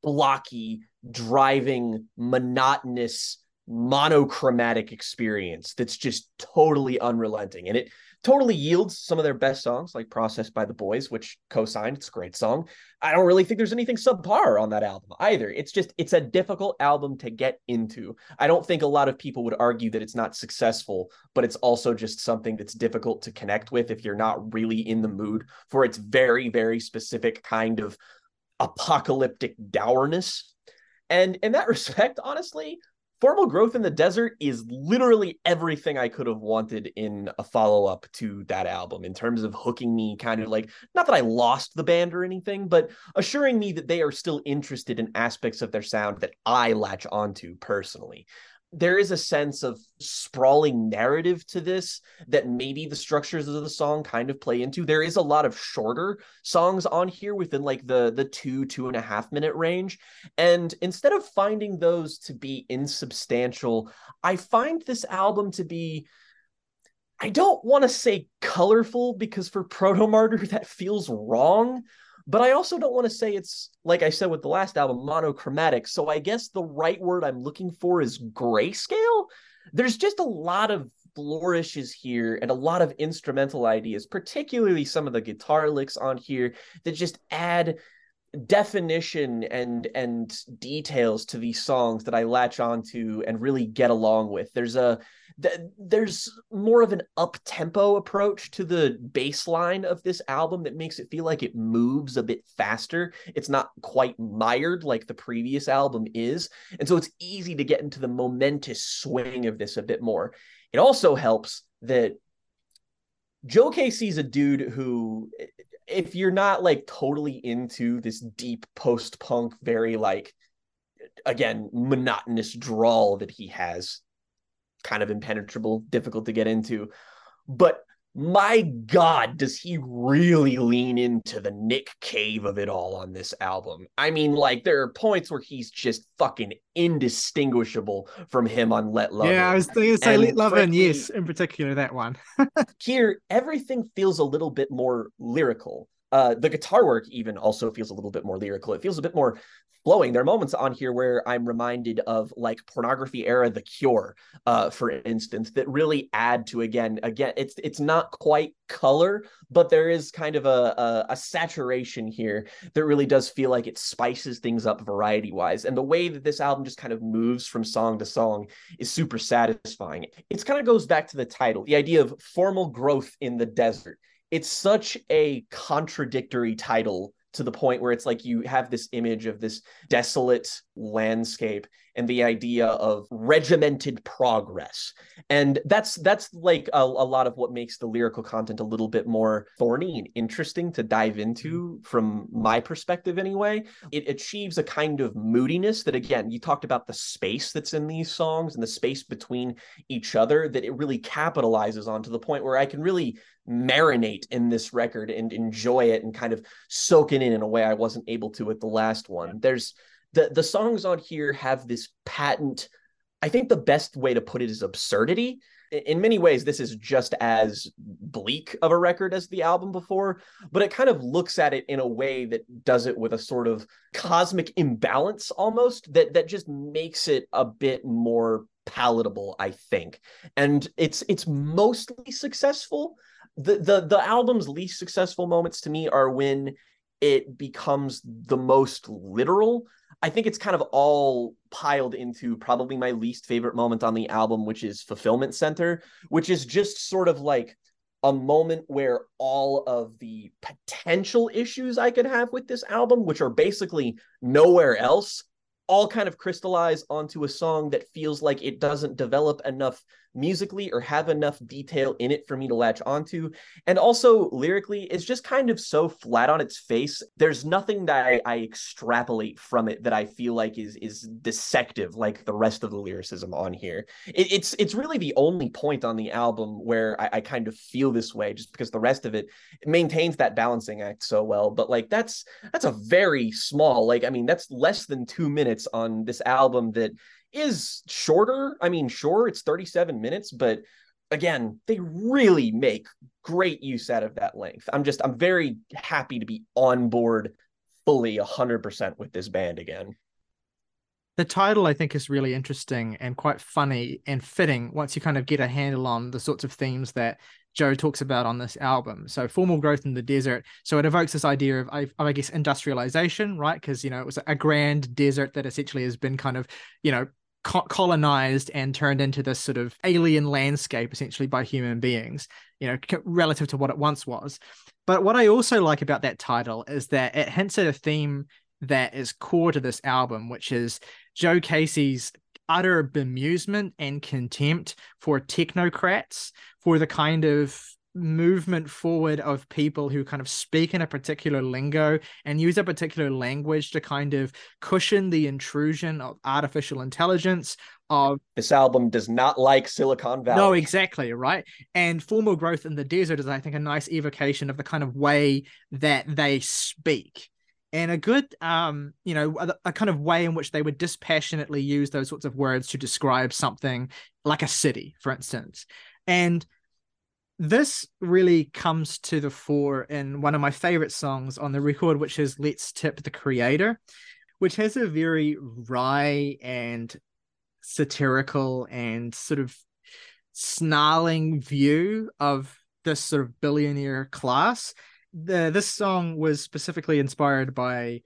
blocky driving monotonous monochromatic experience that's just totally unrelenting. And it totally yields some of their best songs, like Processed by the Boys, which co-signed. It's a great song. I don't really think there's anything subpar on that album either. It's just it's a difficult album to get into. I don't think a lot of people would argue that it's not successful, but it's also just something that's difficult to connect with if you're not really in the mood for its very, very specific kind of apocalyptic dourness. And in that respect, honestly, Formal Growth in the Desert is literally everything I could have wanted in a follow up to that album in terms of hooking me, kind of like, not that I lost the band or anything, but assuring me that they are still interested in aspects of their sound that I latch onto personally there is a sense of sprawling narrative to this that maybe the structures of the song kind of play into. There is a lot of shorter songs on here within like the the two two and a half minute range, and instead of finding those to be insubstantial, I find this album to be. I don't want to say colorful because for Protomartyr that feels wrong, but I also don't want to say it's like I said with the last album, monochromatic. So I guess the right word I'm looking for is grayscale. There's just a lot of flourishes here and a lot of instrumental ideas, particularly some of the guitar licks on here that just add definition and and details to these songs that I latch onto and really get along with. There's a th- there's more of an up tempo approach to the bass line of this album that makes it feel like it moves a bit faster. It's not quite mired like the previous album is, and so it's easy to get into the momentous swing of this a bit more. It also helps that Joe Casey's a dude who if you're not like totally into this deep post punk, very like again monotonous drawl that he has, kind of impenetrable, difficult to get into, but my god does he really lean into the nick cave of it all on this album? I mean like there are points where he's just fucking indistinguishable from him on let love yeah i was thinking to say let love and yes in particular that one. Here everything feels a little bit more lyrical. Uh, the guitar work even also feels a little bit more lyrical. It feels a bit more flowing. There are moments on here where I'm reminded of like pornography era The Cure, uh, for instance, that really add to again, again, it's it's not quite color, but there is kind of a, a, a saturation here that really does feel like it spices things up variety wise. And the way that this album just kind of moves from song to song is super satisfying. It kind of goes back to the title, the idea of formal growth in the desert it's such a contradictory title to the point where it's like you have this image of this desolate landscape and the idea of regimented progress. And that's that's like a, a, lot of what makes the lyrical content a little bit more thorny and interesting to dive into mm-hmm. from my perspective anyway. It achieves a kind of moodiness that again you talked about the space that's in these songs and the space between each other that it really capitalizes on to the point where i can really marinate in this record and enjoy it and kind of soak it in in a way I wasn't able to with the last one. There's the the songs on here have this patent I think the best way to put it is absurdity. In many ways, this is just as bleak of a record as the album before, but it kind of looks at it in a way that does it with a sort of cosmic imbalance almost that that just makes it a bit more palatable, I think. And it's it's mostly successful the the the album's least successful moments to me are when it becomes the most literal. I think it's kind of all piled into probably my least favorite moment on the album, which is Fulfillment Center, which is just sort of like a moment where all of the potential issues I could have with this album, which are basically nowhere else, all kind of crystallize onto a song that feels like it doesn't develop enough musically or have enough detail in it for me to latch onto. And also lyrically, it's just kind of so flat on its face. There's nothing that I, I, extrapolate from it that I feel like is is dissective like the rest of the lyricism on here. It, it's it's really the only point on the album where I, I kind of feel this way, just because the rest of it maintains that balancing act so well. But like that's that's a very small, like I mean, that's less than two minutes on this album that is shorter. I mean, sure, it's 37 minutes, but again, they really make great use out of that length. I'm just, I'm very happy to be on board fully 100% with this band again. The title, I think, is really interesting and quite funny and fitting once you kind of get a handle on the sorts of themes that Joe talks about on this album. So formal growth in the desert. So it evokes this idea of, of I guess, industrialization, right? Because you know it was a grand desert that essentially has been kind of, you know, colonized and turned into this sort of alien landscape essentially by human beings you know relative to what it once was. But what i also like about that title is that it hints at a theme that is core to this album which is joe casey's utter bemusement and contempt for technocrats for the kind of movement forward of people who kind of speak in a particular lingo and use a particular language to kind of cushion the intrusion of artificial intelligence of this album does not like silicon valley. No exactly right? And formal growth in the desert is i think a nice evocation of the kind of way that they speak. And a good um you know a, a, kind of way in which they would dispassionately use those sorts of words to describe something like a city for instance. And this really comes to the fore in one of my favorite songs on the record, which is Let's Tip the Creator, which has a very wry and satirical and sort of snarling view of this sort of billionaire class. The this song was specifically inspired by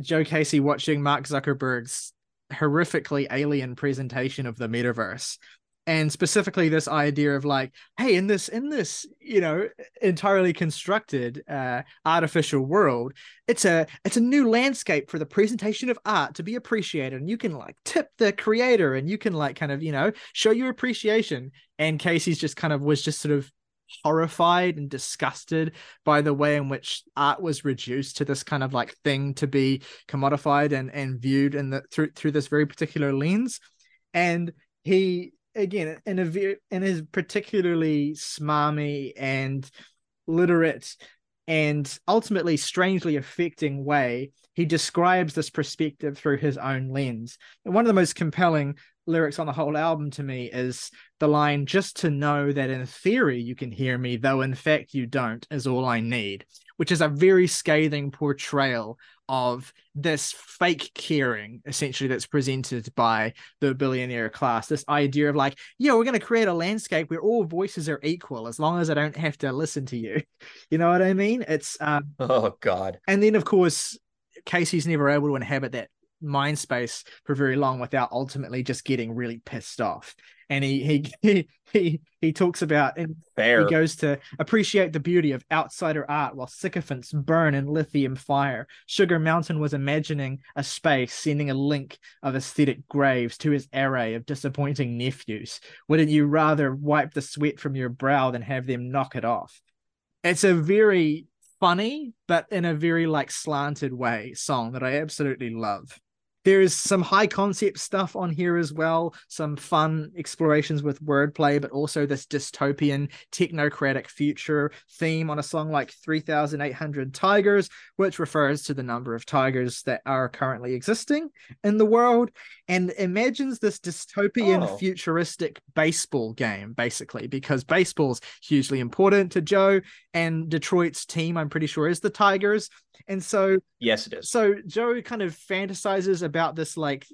Joe Casey watching Mark Zuckerberg's horrifically alien presentation of the metaverse and specifically this idea of like hey in this in this you know entirely constructed uh artificial world it's a it's a new landscape for the presentation of art to be appreciated. And you can like tip the creator and you can like kind of you know show your appreciation. And casey's just kind of was just sort of horrified and disgusted by the way in which art was reduced to this kind of like thing to be commodified and and viewed in the through through this very particular lens. And he again in a very in his particularly smarmy and literate and ultimately strangely affecting way he describes this perspective through his own lens. And one of the most compelling lyrics on the whole album to me is the line just to know that in theory you can hear me though in fact you don't is all i need which is a very scathing portrayal of this fake caring essentially that's presented by the billionaire class. This idea of like yeah we're going to create a landscape where all voices are equal as long as i don't have to listen to you. You know what i mean? It's um oh god. and then of course casey's never able to inhabit that mind space for very long without ultimately just getting really pissed off and he he he he talks about and Fair. he goes to appreciate the beauty of outsider art while sycophants burn in lithium fire. Sugar mountain was imagining a space sending a link of aesthetic graves to his array of disappointing nephews. Wouldn't you rather wipe the sweat from your brow than have them knock it off? It's a very funny but in a very like slanted way song that i absolutely love there's some high concept stuff on here as well, some fun explorations with wordplay, but also this dystopian technocratic future theme on a song like 3800 Tigers, which refers to the number of tigers that are currently existing in the world and imagines this dystopian oh. futuristic baseball game, basically, because baseball's hugely important to Joe and Detroit's team, I'm pretty sure, is the Tigers. And so, yes, it is. So Joe kind of fantasizes about this like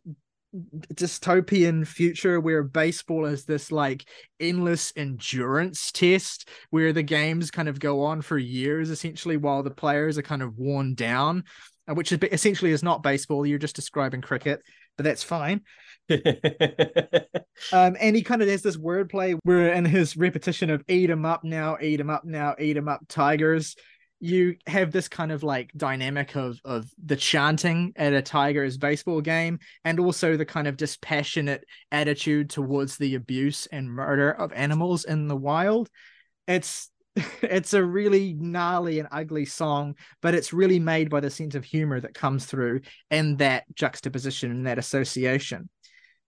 dystopian future where baseball is this like endless endurance test where the games kind of go on for years essentially while the players are kind of worn down uh, which is essentially is not baseball you're just describing cricket but that's fine um, and he kind of has this wordplay where in his repetition of eat 'em up now eat 'em up now eat 'em up tigers you have this kind of like dynamic of of the chanting at a Tigers baseball game and also the kind of dispassionate attitude towards the abuse and murder of animals in the wild. It's it's a really gnarly and ugly song, but it's really made by the sense of humor that comes through in that juxtaposition and that association.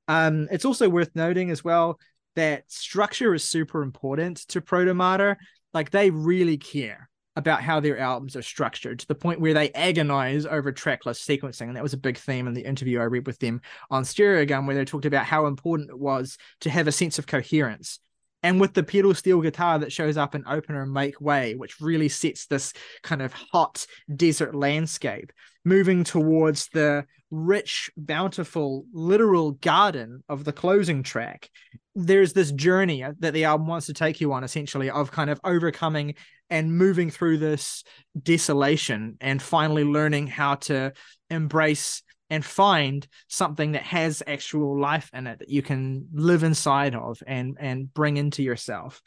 Um, it's also worth noting as well that structure is super important to Protomartyr. Like they really care about how their albums are structured to the point where they agonize over tracklist sequencing. And that was a big theme in the interview I read with them on Stereogum, where they talked about how important it was to have a sense of coherence. And with the pedal steel guitar that shows up in Opener Make Way, which really sets this kind of hot desert landscape, moving towards the rich, bountiful, literal garden of the closing track. There's this journey uh, that the album wants to take you on, essentially, of kind of overcoming and moving through this desolation and finally learning how to embrace and find something that has actual life in it that you can live inside of and and bring into yourself.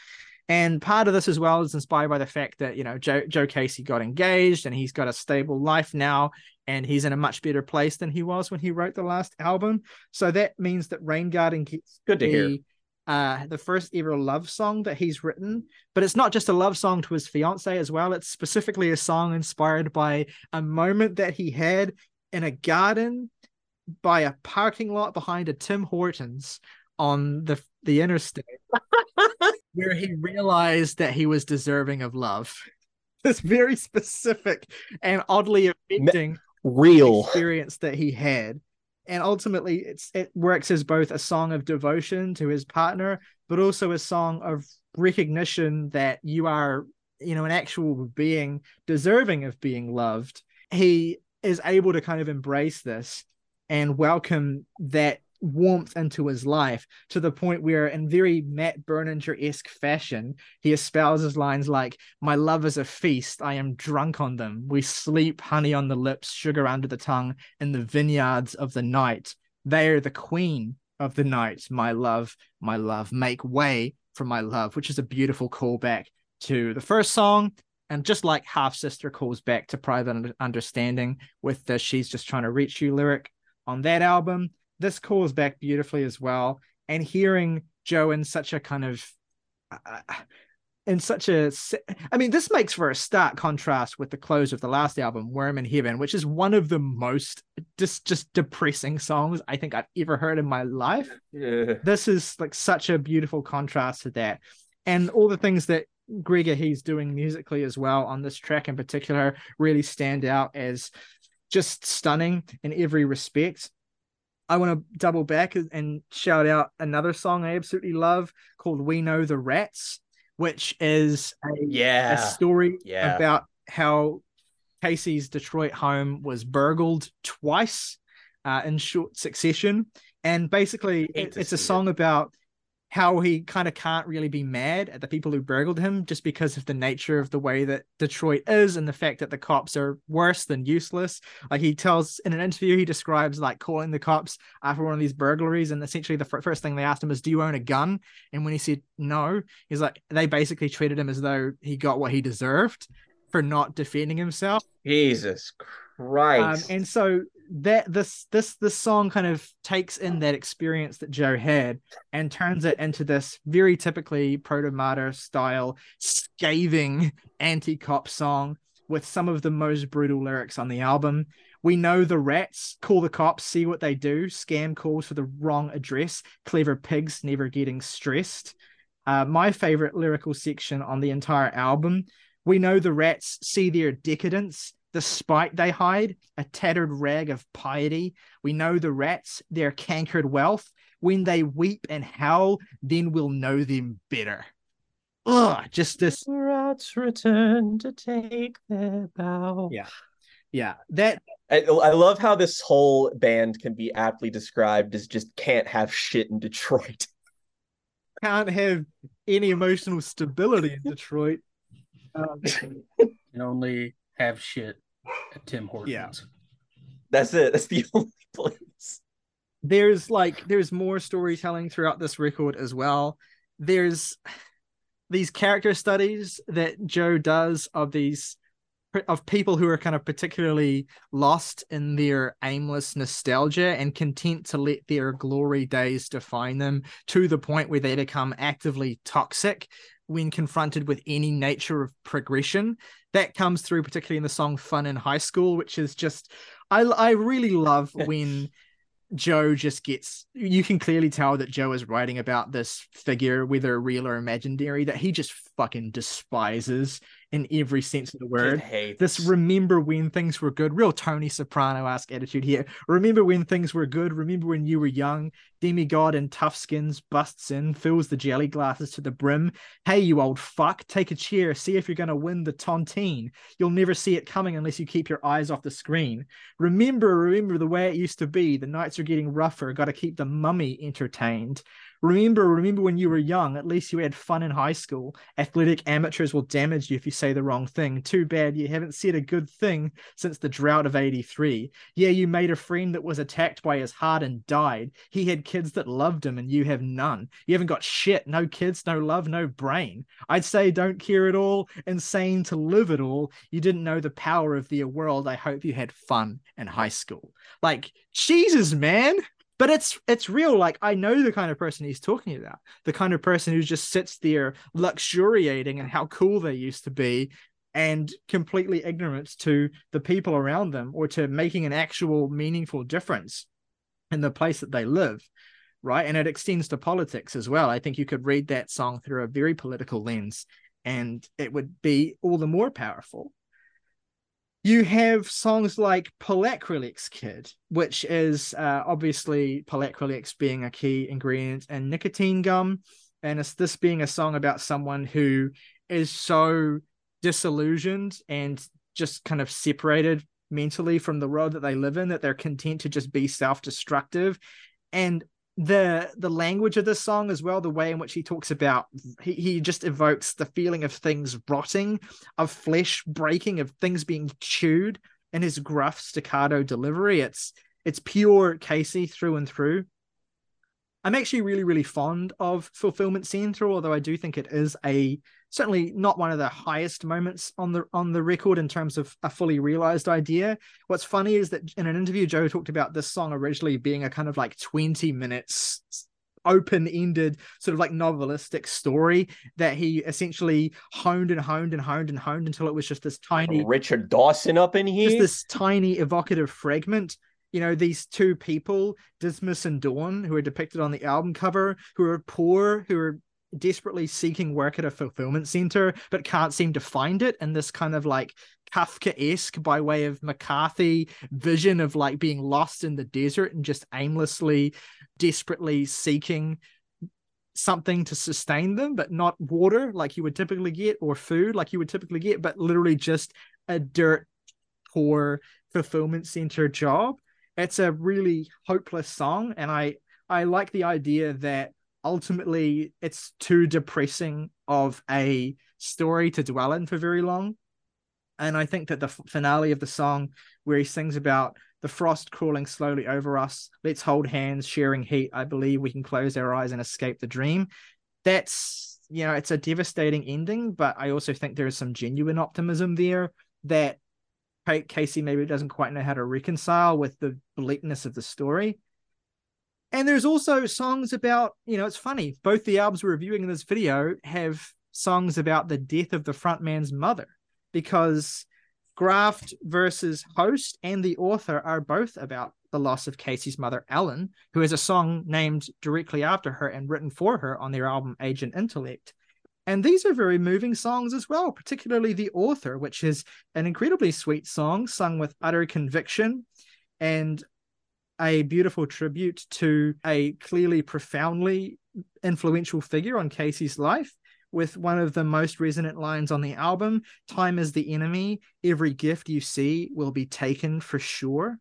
And part of this as well is inspired by the fact that you know Joe Joe Casey got engaged and he's got a stable life now and he's in a much better place than he was when he wrote the last album. So that means that Rain Garden gets good to hear uh, the first ever love song that he's written. But it's not just a love song to his fiance as well. It's specifically a song inspired by a moment that he had in a garden by a parking lot behind a Tim Hortons on the the interstate, where he realized that he was deserving of love. This very specific and oddly affecting real experience that he had and ultimately it's it works as both a song of devotion to his partner but also a song of recognition that you are you know an actual being deserving of being loved. He is able to kind of embrace this and welcome that warmth into his life to the point where, in very Matt Berninger esque fashion, he espouses lines like, My love is a feast, I am drunk on them. We sleep, honey on the lips, sugar under the tongue, in the vineyards of the night. They are the queen of the night, my love, my love. Make way for my love, which is a beautiful callback to the first song. And just like Half Sister calls back to Private Understanding with the She's Just Trying to Reach You lyric on that album, this calls back beautifully as well. And hearing Joe in such a kind of uh, in such a I mean, this makes for a stark contrast with the close of the last album, Worm in Heaven, which is one of the most just just depressing songs I think I've ever heard in my life. Yeah. This is like such a beautiful contrast to that. And all the things that Greg Ahee's doing musically as well on this track in particular really stand out as just stunning in every respect. I want to double back and shout out another song I absolutely love called We Know the Rats, which is a, Yeah. a story Yeah. about how Casey's Detroit home was burgled twice uh, in short succession. And basically, it- it's a it. song about how he kind of can't really be mad at the people who burgled him just because of the nature of the way that Detroit is and the fact that the cops are worse than useless. Like he tells in an interview, he describes like calling the cops after one of these burglaries, and essentially the fir- first thing they asked him is, "Do you own a gun?" And when he said no, he's like, they basically treated him as though he got what he deserved for not defending himself. Jesus Um, Christ. and so that this this this song kind of takes in that experience that Joe had and turns it into this very typically proto style scathing anti-cop song with some of the most brutal lyrics on the album. We know the rats call the cops, see what they do, scam calls for the wrong address, clever pigs never getting stressed. Uh, my favorite lyrical section on the entire album. We know the rats see their decadence, the spite they hide, a tattered rag of piety. We know the rats, their cankered wealth. When they weep and howl, then we'll know them better. Ugh, just this. Rats return to take their bow. Yeah. Yeah, that I, I love how this whole band can be aptly described as just can't have shit in Detroit. can't have any emotional stability in Detroit. Um, and only have shit at Tim Hortons. Yeah. That's it. That's the only place. there's like there's more storytelling throughout this record as well there's these character studies that joe does of these of people who are kind of particularly lost in their aimless nostalgia and content to let their glory days define them to the point where they become actively toxic when confronted with any nature of progression that comes through particularly in the song fun in high school which is just i i really love when Joe just gets you can clearly tell that Joe is writing about this figure, whether real or imaginary, that he just fucking despises in every sense of the word. This remember when things were good, real Tony Soprano esque attitude here. Remember when things were good, remember when you were young. Demigod in tough skins busts in, fills the jelly glasses to the brim. Hey, you old fuck, take a chair, see if you're gonna win the tontine. You'll never see it coming unless you keep your eyes off the screen. Remember, remember the way it used to be. The nights are getting rougher. Got to keep the mummy entertained. Remember, remember when you were young. At least you had fun in high school. Athletic amateurs will damage you if you say the wrong thing. Too bad you haven't said a good thing since the drought of 83. Yeah, you made a friend that was attacked by his heart and died. He had kids that loved him and you have none. You haven't got shit. No kids, no love, no brain. I'd say don't care at all. Insane to live at all. You didn't know the power of the world. I hope you had fun in high school. Like, Jesus, man. But it's it's real. Like I know the kind of person he's talking about. The kind of person who just sits there luxuriating in how cool they used to be and completely ignorant to the people around them or to making an actual meaningful difference in the place that they live right and it extends to politics as well i think you could read that song through a very political lens and it would be all the more powerful you have songs like Polacrilex Kid, which is uh, obviously Polacrilex being a key ingredient in nicotine gum. And it's this being a song about someone who is so disillusioned and just kind of separated mentally from the world that they live in that they're content to just be self destructive. and the the language of this song as well the way in which he talks about he, he just evokes the feeling of things rotting of flesh breaking of things being chewed in his gruff staccato delivery. It's it's pure casey through and through i'm actually really really fond of fulfillment center although i do think it is a certainly not one of the highest moments on the on the record in terms of a fully realized idea. What's funny is that in an interview, Joe talked about this song originally being a kind of like 20 minutes open-ended sort of like novelistic story that he essentially honed and honed and honed and honed until it was just this tiny Richard Dawson up in here. just this tiny evocative fragment you know these two people dismas and dawn who are depicted on the album cover who are poor who are desperately seeking work at a fulfillment center but can't seem to find it and this kind of like kafka-esque by way of mccarthy vision of like being lost in the desert and just aimlessly desperately seeking something to sustain them but not water like you would typically get or food like you would typically get but literally just a dirt poor fulfillment center job it's a really hopeless song and i i like the idea that ultimately it's too depressing of a story to dwell in for very long. And I think that the finale of the song, where he sings about the frost crawling slowly over us, let's hold hands, sharing heat. I believe we can close our eyes and escape the dream. That's, you know, it's a devastating ending, but I also think there is some genuine optimism there that Casey maybe doesn't quite know how to reconcile with the bleakness of the story. And there's also songs about, you know, it's funny. Both the albums we're reviewing in this video have songs about the death of the frontman's mother because Graft versus Host and the author are both about the loss of Casey's mother, Ellen, who has a song named directly after her and written for her on their album Agent Intellect. And these are very moving songs as well, particularly The Author, which is an incredibly sweet song sung with utter conviction and a beautiful tribute to a clearly profoundly influential figure on Casey's life with one of the most resonant lines on the album time is the enemy. Every gift you see will be taken for sure.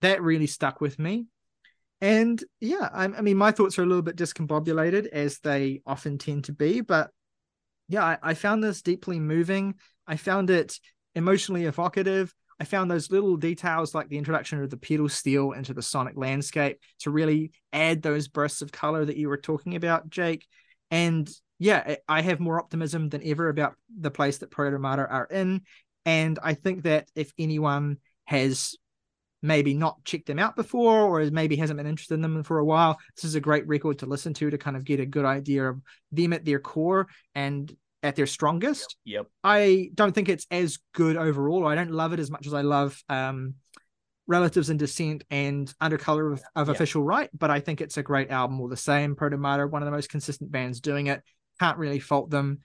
That really stuck with me. And yeah I, I mean my thoughts are a little bit discombobulated as they often tend to be but yeah I, I found this deeply moving i found it emotionally evocative I found those little details like the introduction of the pedal steel into the sonic landscape to really add those bursts of color that you were talking about, Jake. And yeah, I have more optimism than ever about the place that Protomartyr are in. And I think that if anyone has maybe not checked them out before or maybe hasn't been interested in them for a while, this is a great record to listen to to kind of get a good idea of them at their core and at their strongest. Yep. I don't think it's as good overall. I don't love it as much as I love um, Relatives in Descent and Under Color of, of yeah. Official Right, but I think it's a great album all the same. Protomartyr, one of the most consistent bands doing it. Can't really fault them.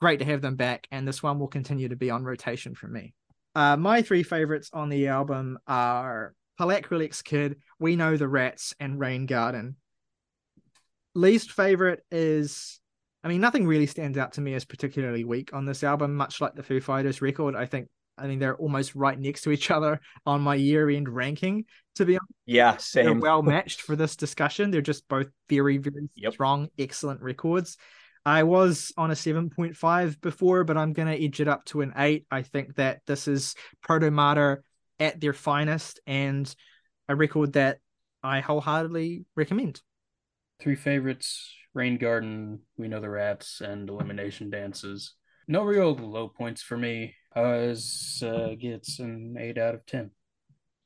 Great to have them back, and this one will continue to be on rotation for me. Uh, my three favorites on the album are Polacrilex Kid, We Know the Rats, and Rain Garden. Least favorite is I mean, nothing really stands out to me as particularly weak on this album, much like the Foo Fighters record. I think I mean they're almost right next to each other on my year-end ranking. To be honest, yeah, same. They're well matched for this discussion. They're just both very, very yep. strong, excellent records. I was on a 7.5 before, but I'm going to edge it up to an 8. I think that this is Protomartyr at their finest and a record that I wholeheartedly recommend. Three favorites Rain Garden, We Know the Rats, and Elimination Dances. No real low points for me. Uh, uh, gets an 8 out of 10.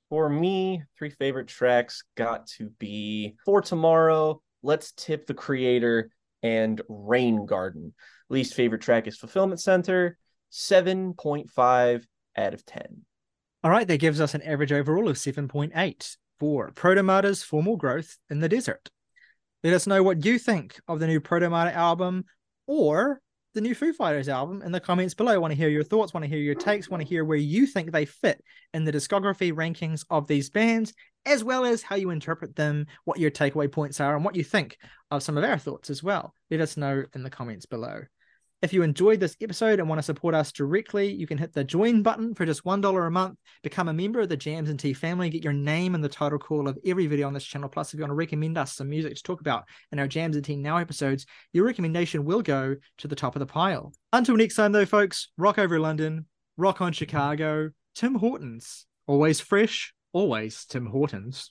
For me, three favorite tracks got to be For Tomorrow, Let's Tip the Creator, and Rain Garden. Least favorite track is Fulfillment Center, 7.5 out of 10. All right, that gives us an average overall of 7.8 for Protomartyr's formal growth in the desert. Let us know what you think of the new Protomartyr album or the new Foo Fighters album in the comments below. I want to hear your thoughts, want to hear your takes, want to hear where you think they fit in the discography rankings of these bands, as well as how you interpret them, what your takeaway points are, and what you think of some of our thoughts as well. Let us know in the comments below. If you enjoyed this episode and want to support us directly, you can hit the join button for just $1 a month. Become a member of the Jams and Tea family. Get your name in the title call of every video on this channel. Plus, if you want to recommend us some music to talk about in our Jams and Tea Now episodes, your recommendation will go to the top of the pile. Until next time, though, folks, rock over London, rock on Chicago, Tim Hortons. Always fresh, always Tim Hortons.